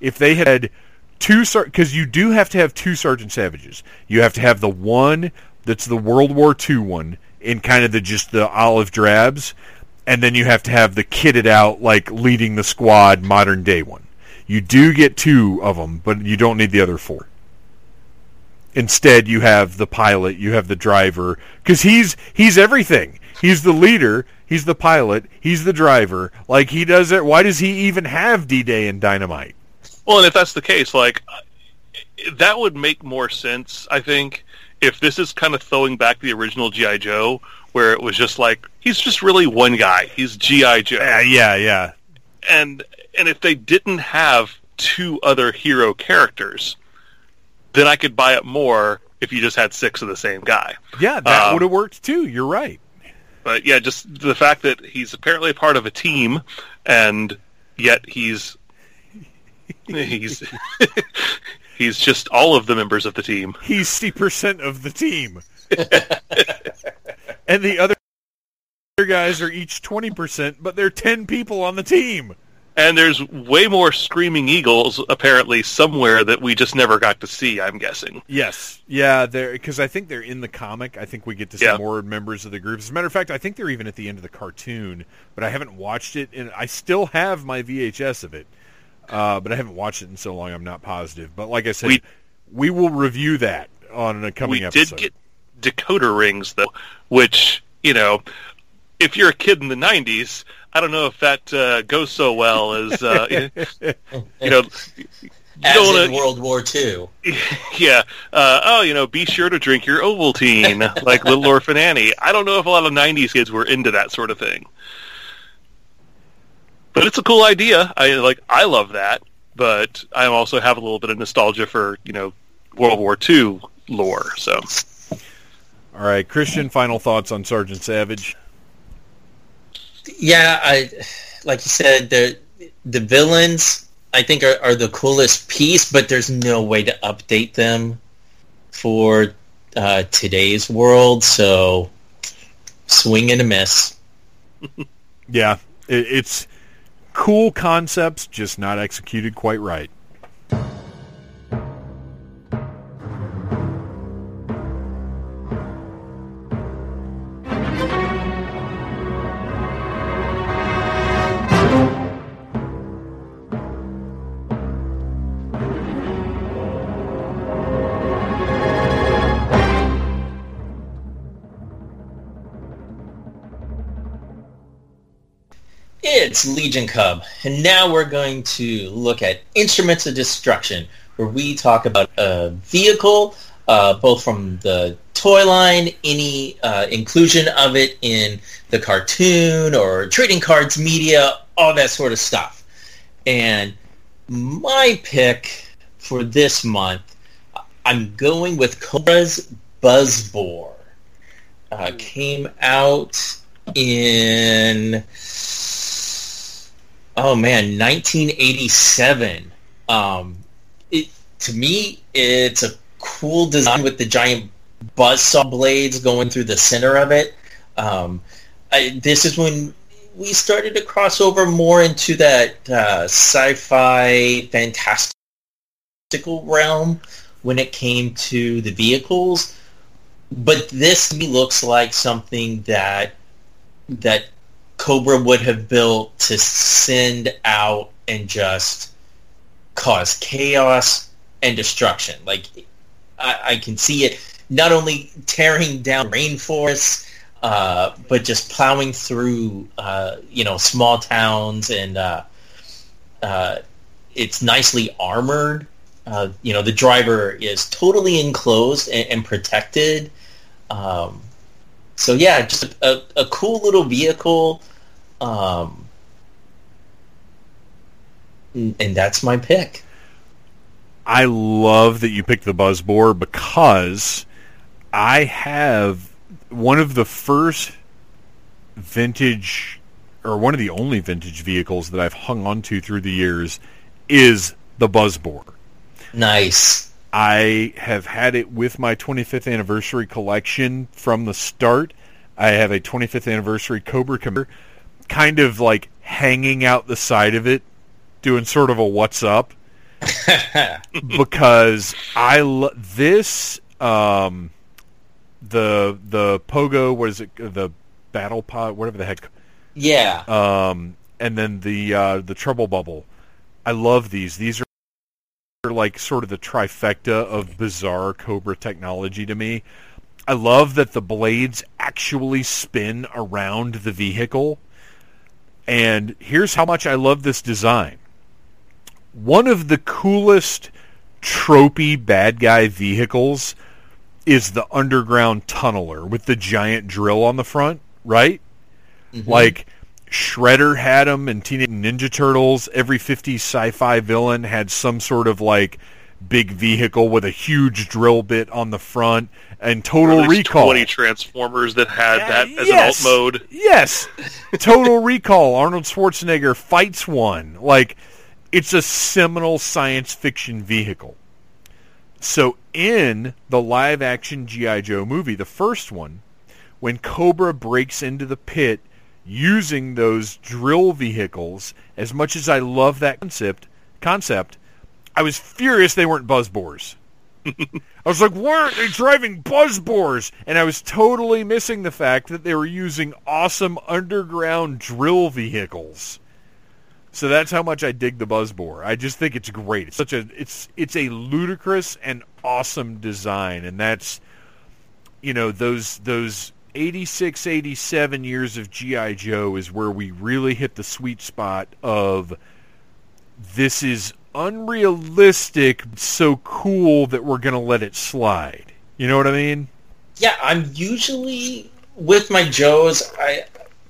If they had two because you do have to have two Sergeant Savages. You have to have the one that's the World War II one in kind of the just the olive drabs, and then you have to have the kitted out like leading the squad modern day one. You do get two of them, but you don't need the other four. Instead, you have the pilot, you have the driver, because he's he's everything. He's the leader, he's the pilot, he's the driver. Like he does it. Why does he even have D-Day and Dynamite? Well, and if that's the case, like that would make more sense, I think, if this is kind of throwing back the original GI Joe, where it was just like he's just really one guy. He's GI Joe. Yeah, yeah, yeah. And and if they didn't have two other hero characters, then I could buy it more if you just had six of the same guy. Yeah, that Um, would have worked too. You're right. But yeah, just the fact that he's apparently a part of a team, and yet he's he's [laughs] he's just all of the members of the team. He's sixty percent of the team, [laughs] and the other guys are each twenty percent, but they're ten people on the team. And there's way more screaming eagles apparently somewhere that we just never got to see. I'm guessing. Yes, yeah, they're because I think they're in the comic. I think we get to see Yeah. more members of the group. As a matter of fact, I think they're even at the end of the cartoon, but I haven't watched it, and I still have my VHS of it, uh, but I haven't watched it in so long. I'm not positive. But like I said, we, We- will review that on a coming we episode. did get decoder rings though, which you know, if you're a kid in the '90s, I don't know if that uh, goes so well as uh, [laughs] you know. You As don't in wanna- World War II. [laughs] yeah. Uh, oh, you know, be sure to drink your Ovaltine, like Little Orphan Annie. I don't know if a lot of '90s kids were into that sort of thing, but it's a cool idea. I like. I love that, but I also have a little bit of nostalgia for you know World War II lore. So All right, Christian. Final thoughts on Sergeant Savage? Yeah, I like you said the the villains I think are, are the coolest piece, but there's no way to update them for uh, today's world. So swing and a miss. [laughs] Yeah, it, it's cool concepts, just not executed quite right. It's Legion Cub, and now we're going to look at Instruments of Destruction, where we talk about a vehicle, uh, both from the toy line, any uh, inclusion of it in the cartoon or trading cards media, all that sort of stuff. And my pick for this month, I'm going with Cobra's Buzz Boar. Uh, came out in oh man 1987 um it to me it's a cool design with the giant buzzsaw blades going through the center of it. Um I, this is when we started to cross over more into that uh, sci-fi fantastical realm when it came to the vehicles. But this to me looks like something that that Cobra would have built to send out and just cause chaos and destruction. Like I, I can see it not only tearing down rainforests, uh, but just plowing through, uh, you know, small towns, and uh, uh it's nicely armored. Uh, you know, the driver is totally enclosed and, and protected. Um, so yeah, just a, a, cool little vehicle. Um, and that's my pick. I love that you picked the Buzz Boar because I have one of the first vintage or one of the only vintage vehicles that I've hung on to through the years is the Buzz Boar. Nice. I have had it with my 25th anniversary collection from the start. I have a 25th anniversary Cobra Commander kind of like hanging out the side of it, doing sort of a what's up. [laughs] because I lo- this um, the the pogo what is it the battle pod whatever the heck yeah um and then the uh, the trouble bubble I love these these are like sort of the trifecta of bizarre Cobra technology to me. I love that the blades actually spin around the vehicle. And here's how much I love this design. One of the coolest tropey bad guy vehicles is the underground tunneler with the giant drill on the front, right? Mm-hmm. Like Shredder had them in Teenage Ninja Turtles. Every 50s sci-fi villain had some sort of like big vehicle with a huge drill bit on the front and Total Recall. 20 Transformers that had uh, that as yes, an alt mode. Yes. Total Recall. Arnold Schwarzenegger fights one. Like it's a seminal science fiction vehicle. So in the live action GI Joe movie, the first one, when Cobra breaks into the pit using those drill vehicles. As much as I love that concept, concept, I was furious they weren't Buzz Boars. [laughs] I was like, why aren't they driving Buzz Boars? And I was totally missing the fact that they were using awesome underground drill vehicles. So that's how much I dig the Buzz Boar. I just think it's great. It's such a it's it's a ludicrous and awesome design, and that's you know those those 86, 87 years of G.I. Joe is where we really hit the sweet spot of this is unrealistic, so cool that we're going to let it slide. You know what I mean? Yeah, I'm usually with my Joes, I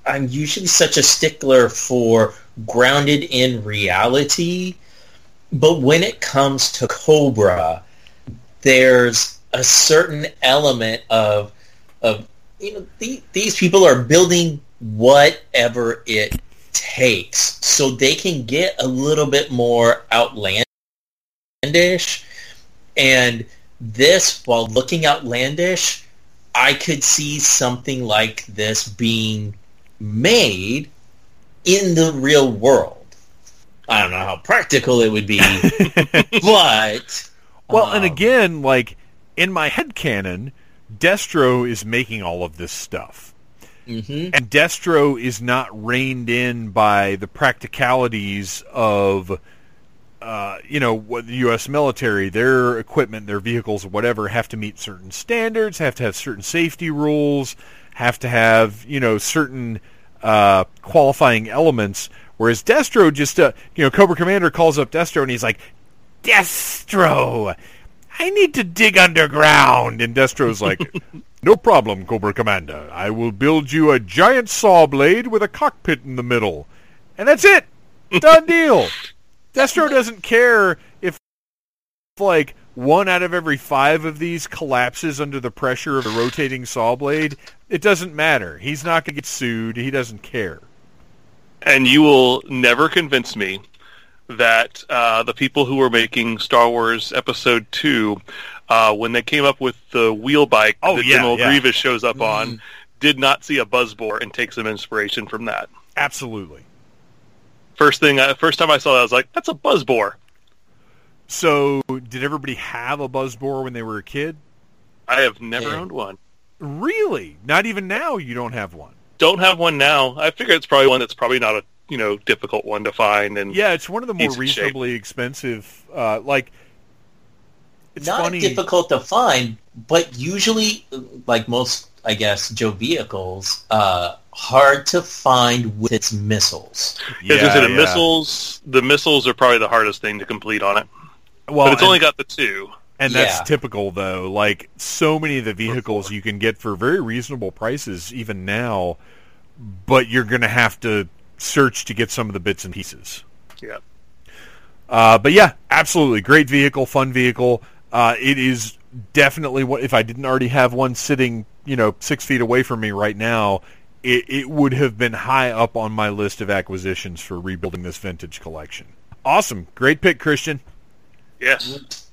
I'm usually such a stickler for grounded in reality, but when it comes to Cobra, there's a certain element of of you know, the, these people are building whatever it takes so they can get a little bit more outlandish. And this, while looking outlandish, I could see something like this being made in the real world. I don't know how practical it would be, [laughs] but well, um, and again, like in my head canon, Destro is making all of this stuff. Mm-hmm. And Destro is not reined in by the practicalities of, uh, you know, what the U.S. military, their equipment, their vehicles, whatever, have to meet certain standards, have to have certain safety rules, have to have, you know, certain uh, qualifying elements. Whereas Destro just, uh, you know, Cobra Commander calls up Destro and he's like, Destro, I need to dig underground. And Destro's like, [laughs] no problem, Cobra Commander. I will build you a giant saw blade with a cockpit in the middle. And that's it. Done [laughs] deal. Destro doesn't care if, like, one out of every five of these collapses under the pressure of a rotating saw blade. It doesn't matter. He's not going to get sued. He doesn't care. And you will never convince me that uh, the people who were making Star Wars Episode Two, uh, when they came up with the wheel bike oh, that yeah, General yeah. Grievous shows up mm. on, did not see a Buzz Boar and take some inspiration from that. Absolutely. First thing, uh, first time I saw that, I was like, "That's a Buzz Boar." So, did everybody have a Buzz Boar when they were a kid? I have never yeah. owned one. Really? Not even now you don't have one. Don't have one now. I figure it's probably one that's probably not a you know difficult one to find. And Yeah, it's one of the more Needs some shape. reasonably expensive. Uh, like, it's Not funny. difficult to find, but usually, like most, I guess, Joe vehicles, uh, hard to find with its missiles. Because yeah, the missiles, the missiles are probably the hardest thing to complete on it. Well, but it's and- only got the two. And that's Yeah. typical, though. Like so many of the vehicles you can get for very reasonable prices, even now, but you're going to have to search to get some of the bits and pieces. Yeah. Uh, but yeah, absolutely great vehicle, fun vehicle. Uh, it is definitely what if I didn't already have one sitting, you know, six feet away from me right now, it, it would have been high up on my list of acquisitions for rebuilding this vintage collection. Awesome, great pick, Christian. Yes.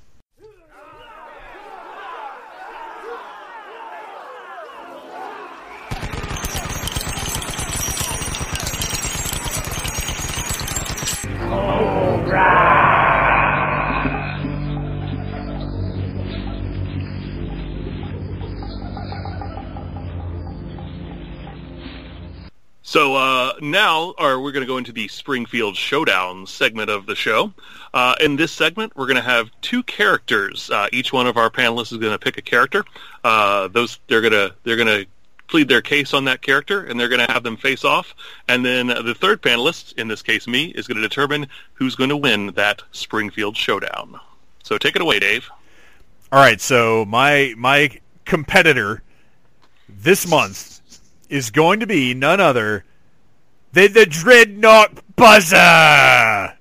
So uh, now, or we're going to go into the Springfield Showdown segment of the show. Uh, in this segment, we're going to have two characters. Uh, each one of our panelists is going to pick a character. Uh, those they're going to they're going to plead their case on that character, and they're going to have them face off. And then the third panelist, in this case me, is going to determine who's going to win that Springfield Showdown. So take it away, Dave. All right, so my my competitor this month is going to be none other than the Dreadnok Buzzer.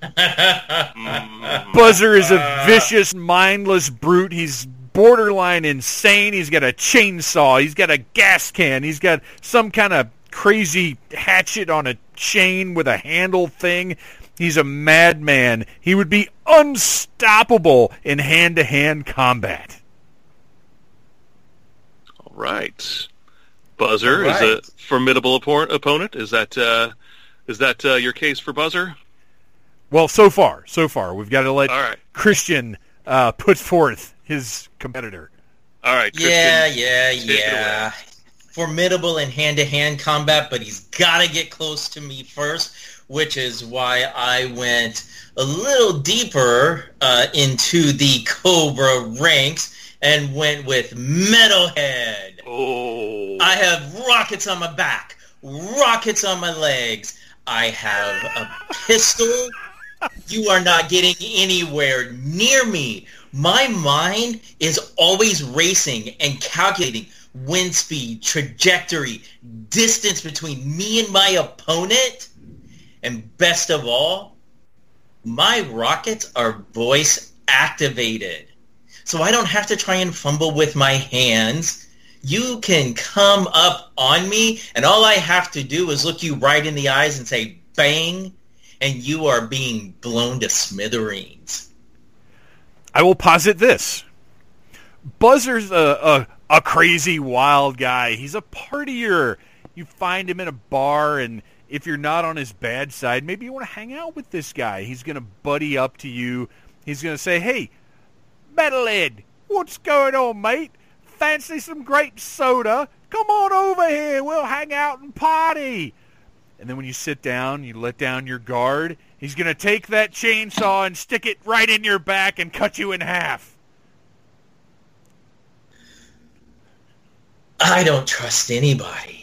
[laughs] Buzzer is a vicious, mindless brute. He's borderline insane. He's got a chainsaw. He's got a gas can. He's got some kind of crazy hatchet on a chain with a handle thing. He's a madman. He would be unstoppable in hand-to-hand combat. All right. Buzzer All is a formidable oppo- opponent. Is that uh, is that uh, your case for Buzzer? Well, so far, so far, we've got to let All right. Christian uh, put forth his competitor. All right. Yeah, Christian, yeah, take it yeah. Formidable in hand-to-hand combat, but he's got to get close to me first, which is why I went a little deeper uh, into the Cobra ranks and went with Metalhead. Oh. I have rockets on my back, rockets on my legs. I have a pistol. You are not getting anywhere near me. My mind is always racing and calculating wind speed, trajectory, distance between me and my opponent. And best of all, my rockets are voice activated. So I don't have to try and fumble with my hands. You can come up on me, and all I have to do is look you right in the eyes and say, bang, and you are being blown to smithereens. I will posit this. Buzzer's a, a, a crazy wild guy. He's a partier. You find him in a bar, and if you're not on his bad side, maybe you want to hang out with this guy. He's going to buddy up to you. He's going to say, hey, Metalhead, what's going on, mate? Fancy some grape soda? Come on over here. We'll hang out and party. And then when you sit down, you let down your guard. He's going to take that chainsaw and stick it right in your back and cut you in half. I don't trust anybody.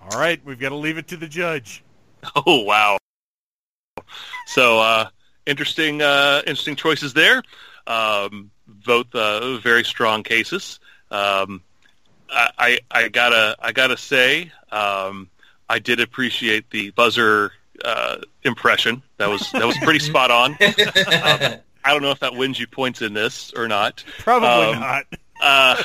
All right, we've got to leave it to the judge. [laughs] Oh wow. So uh, interesting, uh, interesting choices there. Um, both uh, very strong cases. Um, I, I, I gotta, I gotta say, um, I did appreciate the buzzer uh, impression. That was that was pretty spot on. [laughs] Um, I don't know if that wins you points in this or not. Probably Um, not. Uh,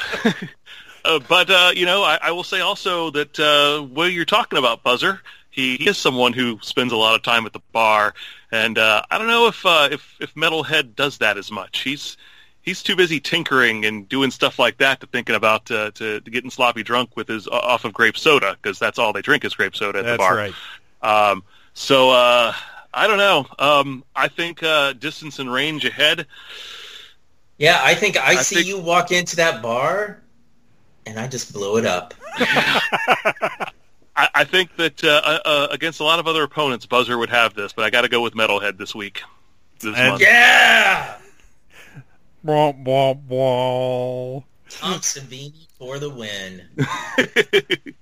uh, but uh, you know, I, I will say also that uh, when you're talking about Buzzer, he, he is someone who spends a lot of time at the bar, and uh, I don't know if uh, if if Metalhead does that as much. He's he's too busy tinkering and doing stuff like that to thinking about uh, to, to getting sloppy drunk with his off of grape soda because that's all they drink is grape soda at the bar. That's bar. right. Um, so uh, I don't know. Um, I think uh, distance and range ahead. Yeah, I think I, I see think- you walk into that bar, and I just blow it up. [laughs] I, I think that uh, uh, uh, against a lot of other opponents, Buzzer would have this, but I got to go with Metalhead this week. This And- month. Yeah. Tom Savini for the win. [laughs]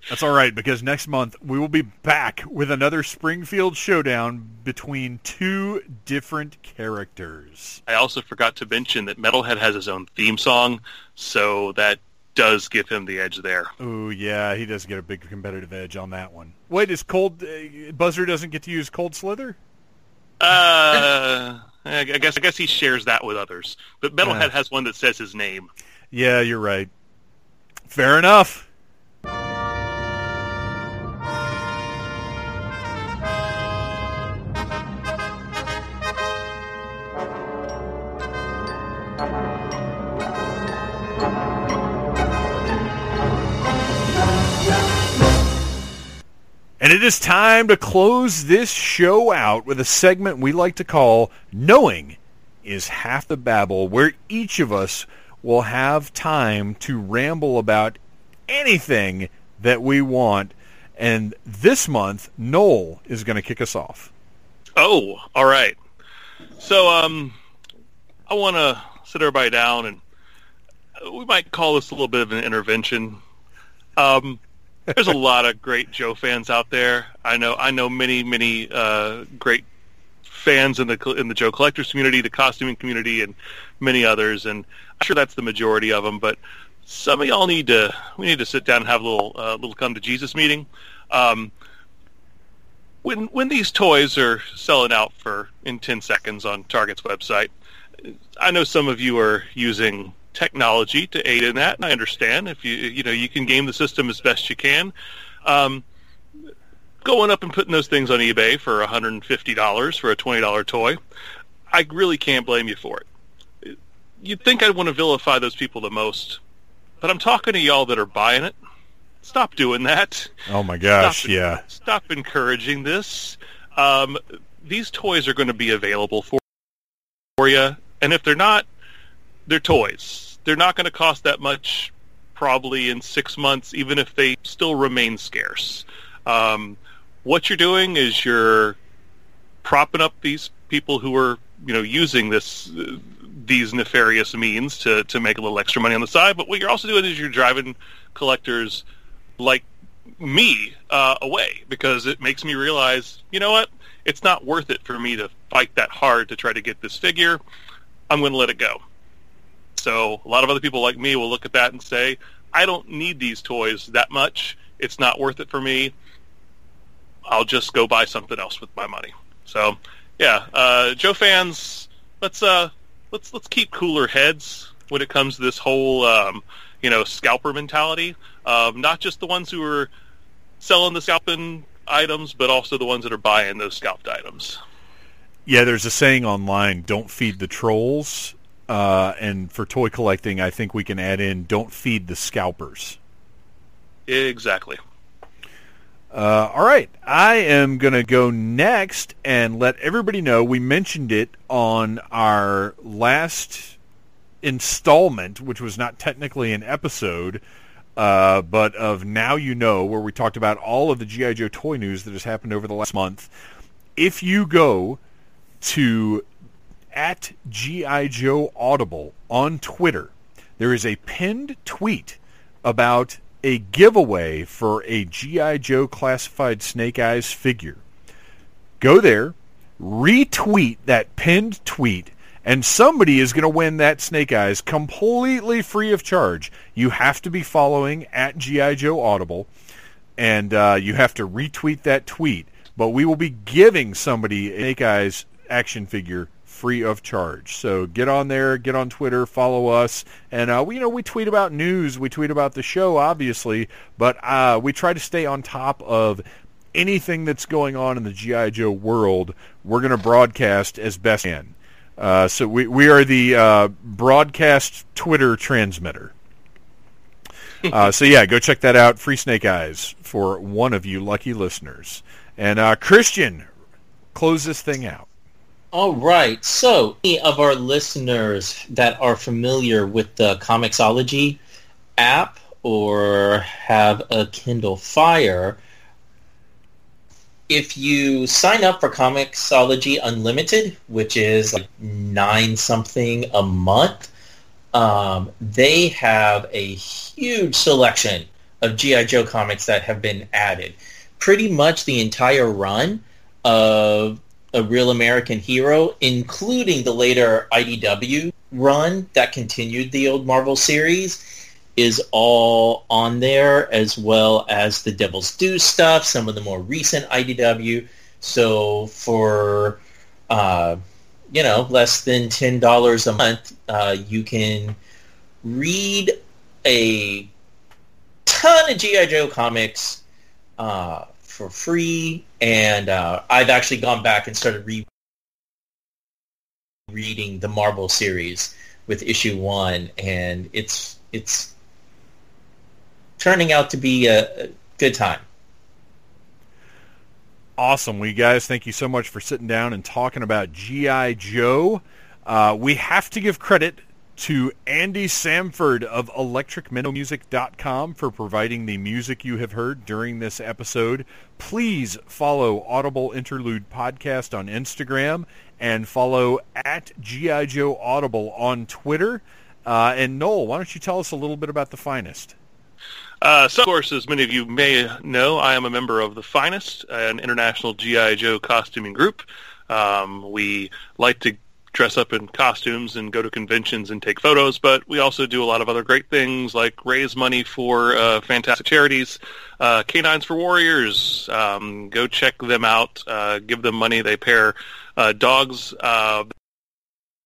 That's all right because next month we will be back with another Springfield showdown between two different characters. I also forgot to mention that Metalhead has his own theme song, so that does give him the edge there. Oh yeah, he does get a big competitive edge on that one. Wait, is Cold uh, Buzzer doesn't get to use Cold Slither? Uh, I guess I guess he shares that with others, but Metalhead Yeah. has one that says his name. Yeah, you're right. Fair enough. It is time to close this show out with a segment we like to call Knowing is Half the Babble, where each of us will have time to ramble about anything that we want. And this month, Noel is going to kick us off. Oh, all right. So, um, I want to sit everybody down, and uh, we might call this a little bit of an intervention. Um, there's a lot of great Joe fans out there. I know, I know many, many uh, great fans in the in the Joe collectors community, the costuming community, and many others. And I'm sure that's the majority of them. But some of y'all need to we need to sit down and have a little uh, little come to Jesus meeting. Um, when when these toys are selling out for in 10 seconds on Target's website, I know some of you are using technology to aid in that, and I understand if you you know you can game the system as best you can. Um, going up and putting those things on eBay for $150 for a $20 toy, I really can't blame you for it. You'd think I'd want to vilify those people the most, but I'm talking to y'all that are buying it. Stop doing that Oh my gosh, Stop yeah. stop encouraging this. Um, these toys are going to be available for, for you, and if they're not, they're toys. They're not going to cost that much probably in six months, even if they still remain scarce. Um, what you're doing is you're propping up these people who are, you know, using this these nefarious means to to make a little extra money on the side. But what you're also doing is you're driving collectors like me uh, away because it makes me realize, you know what? It's not worth it for me to fight that hard to try to get this figure. I'm going to let it go. So a lot of other people like me will look at that and say, I don't need these toys that much. It's not worth it for me. I'll just go buy something else with my money. So, yeah, uh, Joe fans, let's uh, let's let's keep cooler heads when it comes to this whole um, you know scalper mentality. Um, not just the ones who are selling the scalping items, but also the ones that are buying those scalped items. Yeah, there's a saying online, don't feed the trolls. Uh, and for toy collecting, I think we can add in, don't feed the scalpers. Exactly. Uh, all right, I am going to go next and let everybody know we mentioned it on our last installment, which was not technically an episode, uh, but of Now You Know, where we talked about all of the G.I. Joe toy news that has happened over the last month. If you go to at GI Joe Audible on Twitter. There is a pinned tweet about a giveaway for a GI Joe classified Snake Eyes figure. Go there, retweet that pinned tweet, and somebody is going to win that Snake Eyes completely free of charge. You have to be following at GI Joe Audible, and uh, you have to retweet that tweet. But we will be giving somebody a Snake Eyes action figure free of charge. So get on there, get on Twitter, follow us, and uh, we you know we tweet about news, we tweet about the show, obviously, but uh, we try to stay on top of anything that's going on in the GI Joe world. We're going to broadcast as best we can. Uh, so we we are the uh, broadcast Twitter transmitter. [laughs] Uh, so yeah, go check that out. Free Snake Eyes for one of you lucky listeners. And uh, Christian, close this thing out. All right. So, any of our listeners that are familiar with the Comixology app or have a Kindle Fire, if you sign up for Comixology Unlimited, which is like nine something a month, um, they have a huge selection of G.I. Joe comics that have been added. Pretty much the entire run of a real American hero, including the later IDW run that continued the old Marvel series, is all on there, as well as the Devil's Due stuff, some of the more recent IDW. So for uh, you know less than ten dollars a month, uh, you can read a ton of GI Joe comics. Uh, for free, and uh, I've actually gone back and started re- reading the Marvel series with issue one, and it's it's turning out to be a, a good time. Awesome. We guys, thank you so much for sitting down and talking about GI Joe. Uh, we have to give credit to Andy Samford of electricmenomusic.com for providing the music you have heard during this episode. Please follow Audible Interlude Podcast on Instagram and follow at G.I. Joe Audible on Twitter. Uh, and Noel, why don't you tell us a little bit about The Finest? Uh, so, of course, as many of you may know, I am a member of The Finest, an international G.I. Joe costuming group. Um, we like to dress up in costumes and go to conventions and take photos, but we also do a lot of other great things like raise money for uh, fantastic charities. Uh, Canines for Warriors, um, go check them out. Uh, give them money. They pair uh, dogs uh,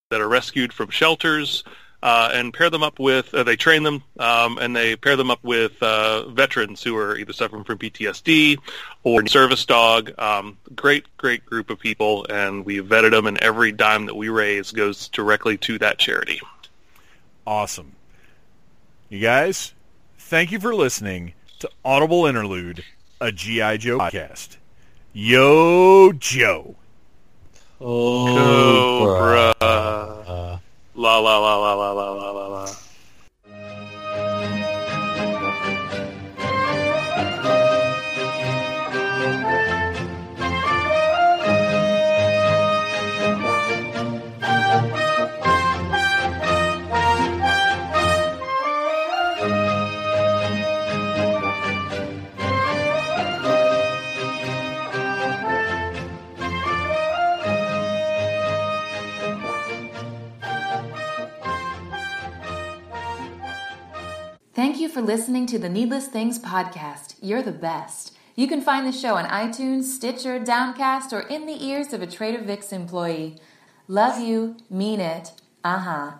that are rescued from shelters uh, and pair them up with, uh, they train them, um, and they pair them up with uh, veterans who are either suffering from PTSD or service dog. Um, great, great group of people, and we vetted them, and every dime that we raise goes directly to that charity. Awesome. You guys, thank you for listening to Audible Interlude, a G.I. Joe podcast. Yo, Joe. Cobra. Cobra. 哇哇哇哇哇哇哇哇。Thank you for listening to the Needless Things podcast. You're the best. You can find the show on iTunes, Stitcher, Downcast, or in the ears of a Trader Vic's employee. Love you, mean it. Uh huh.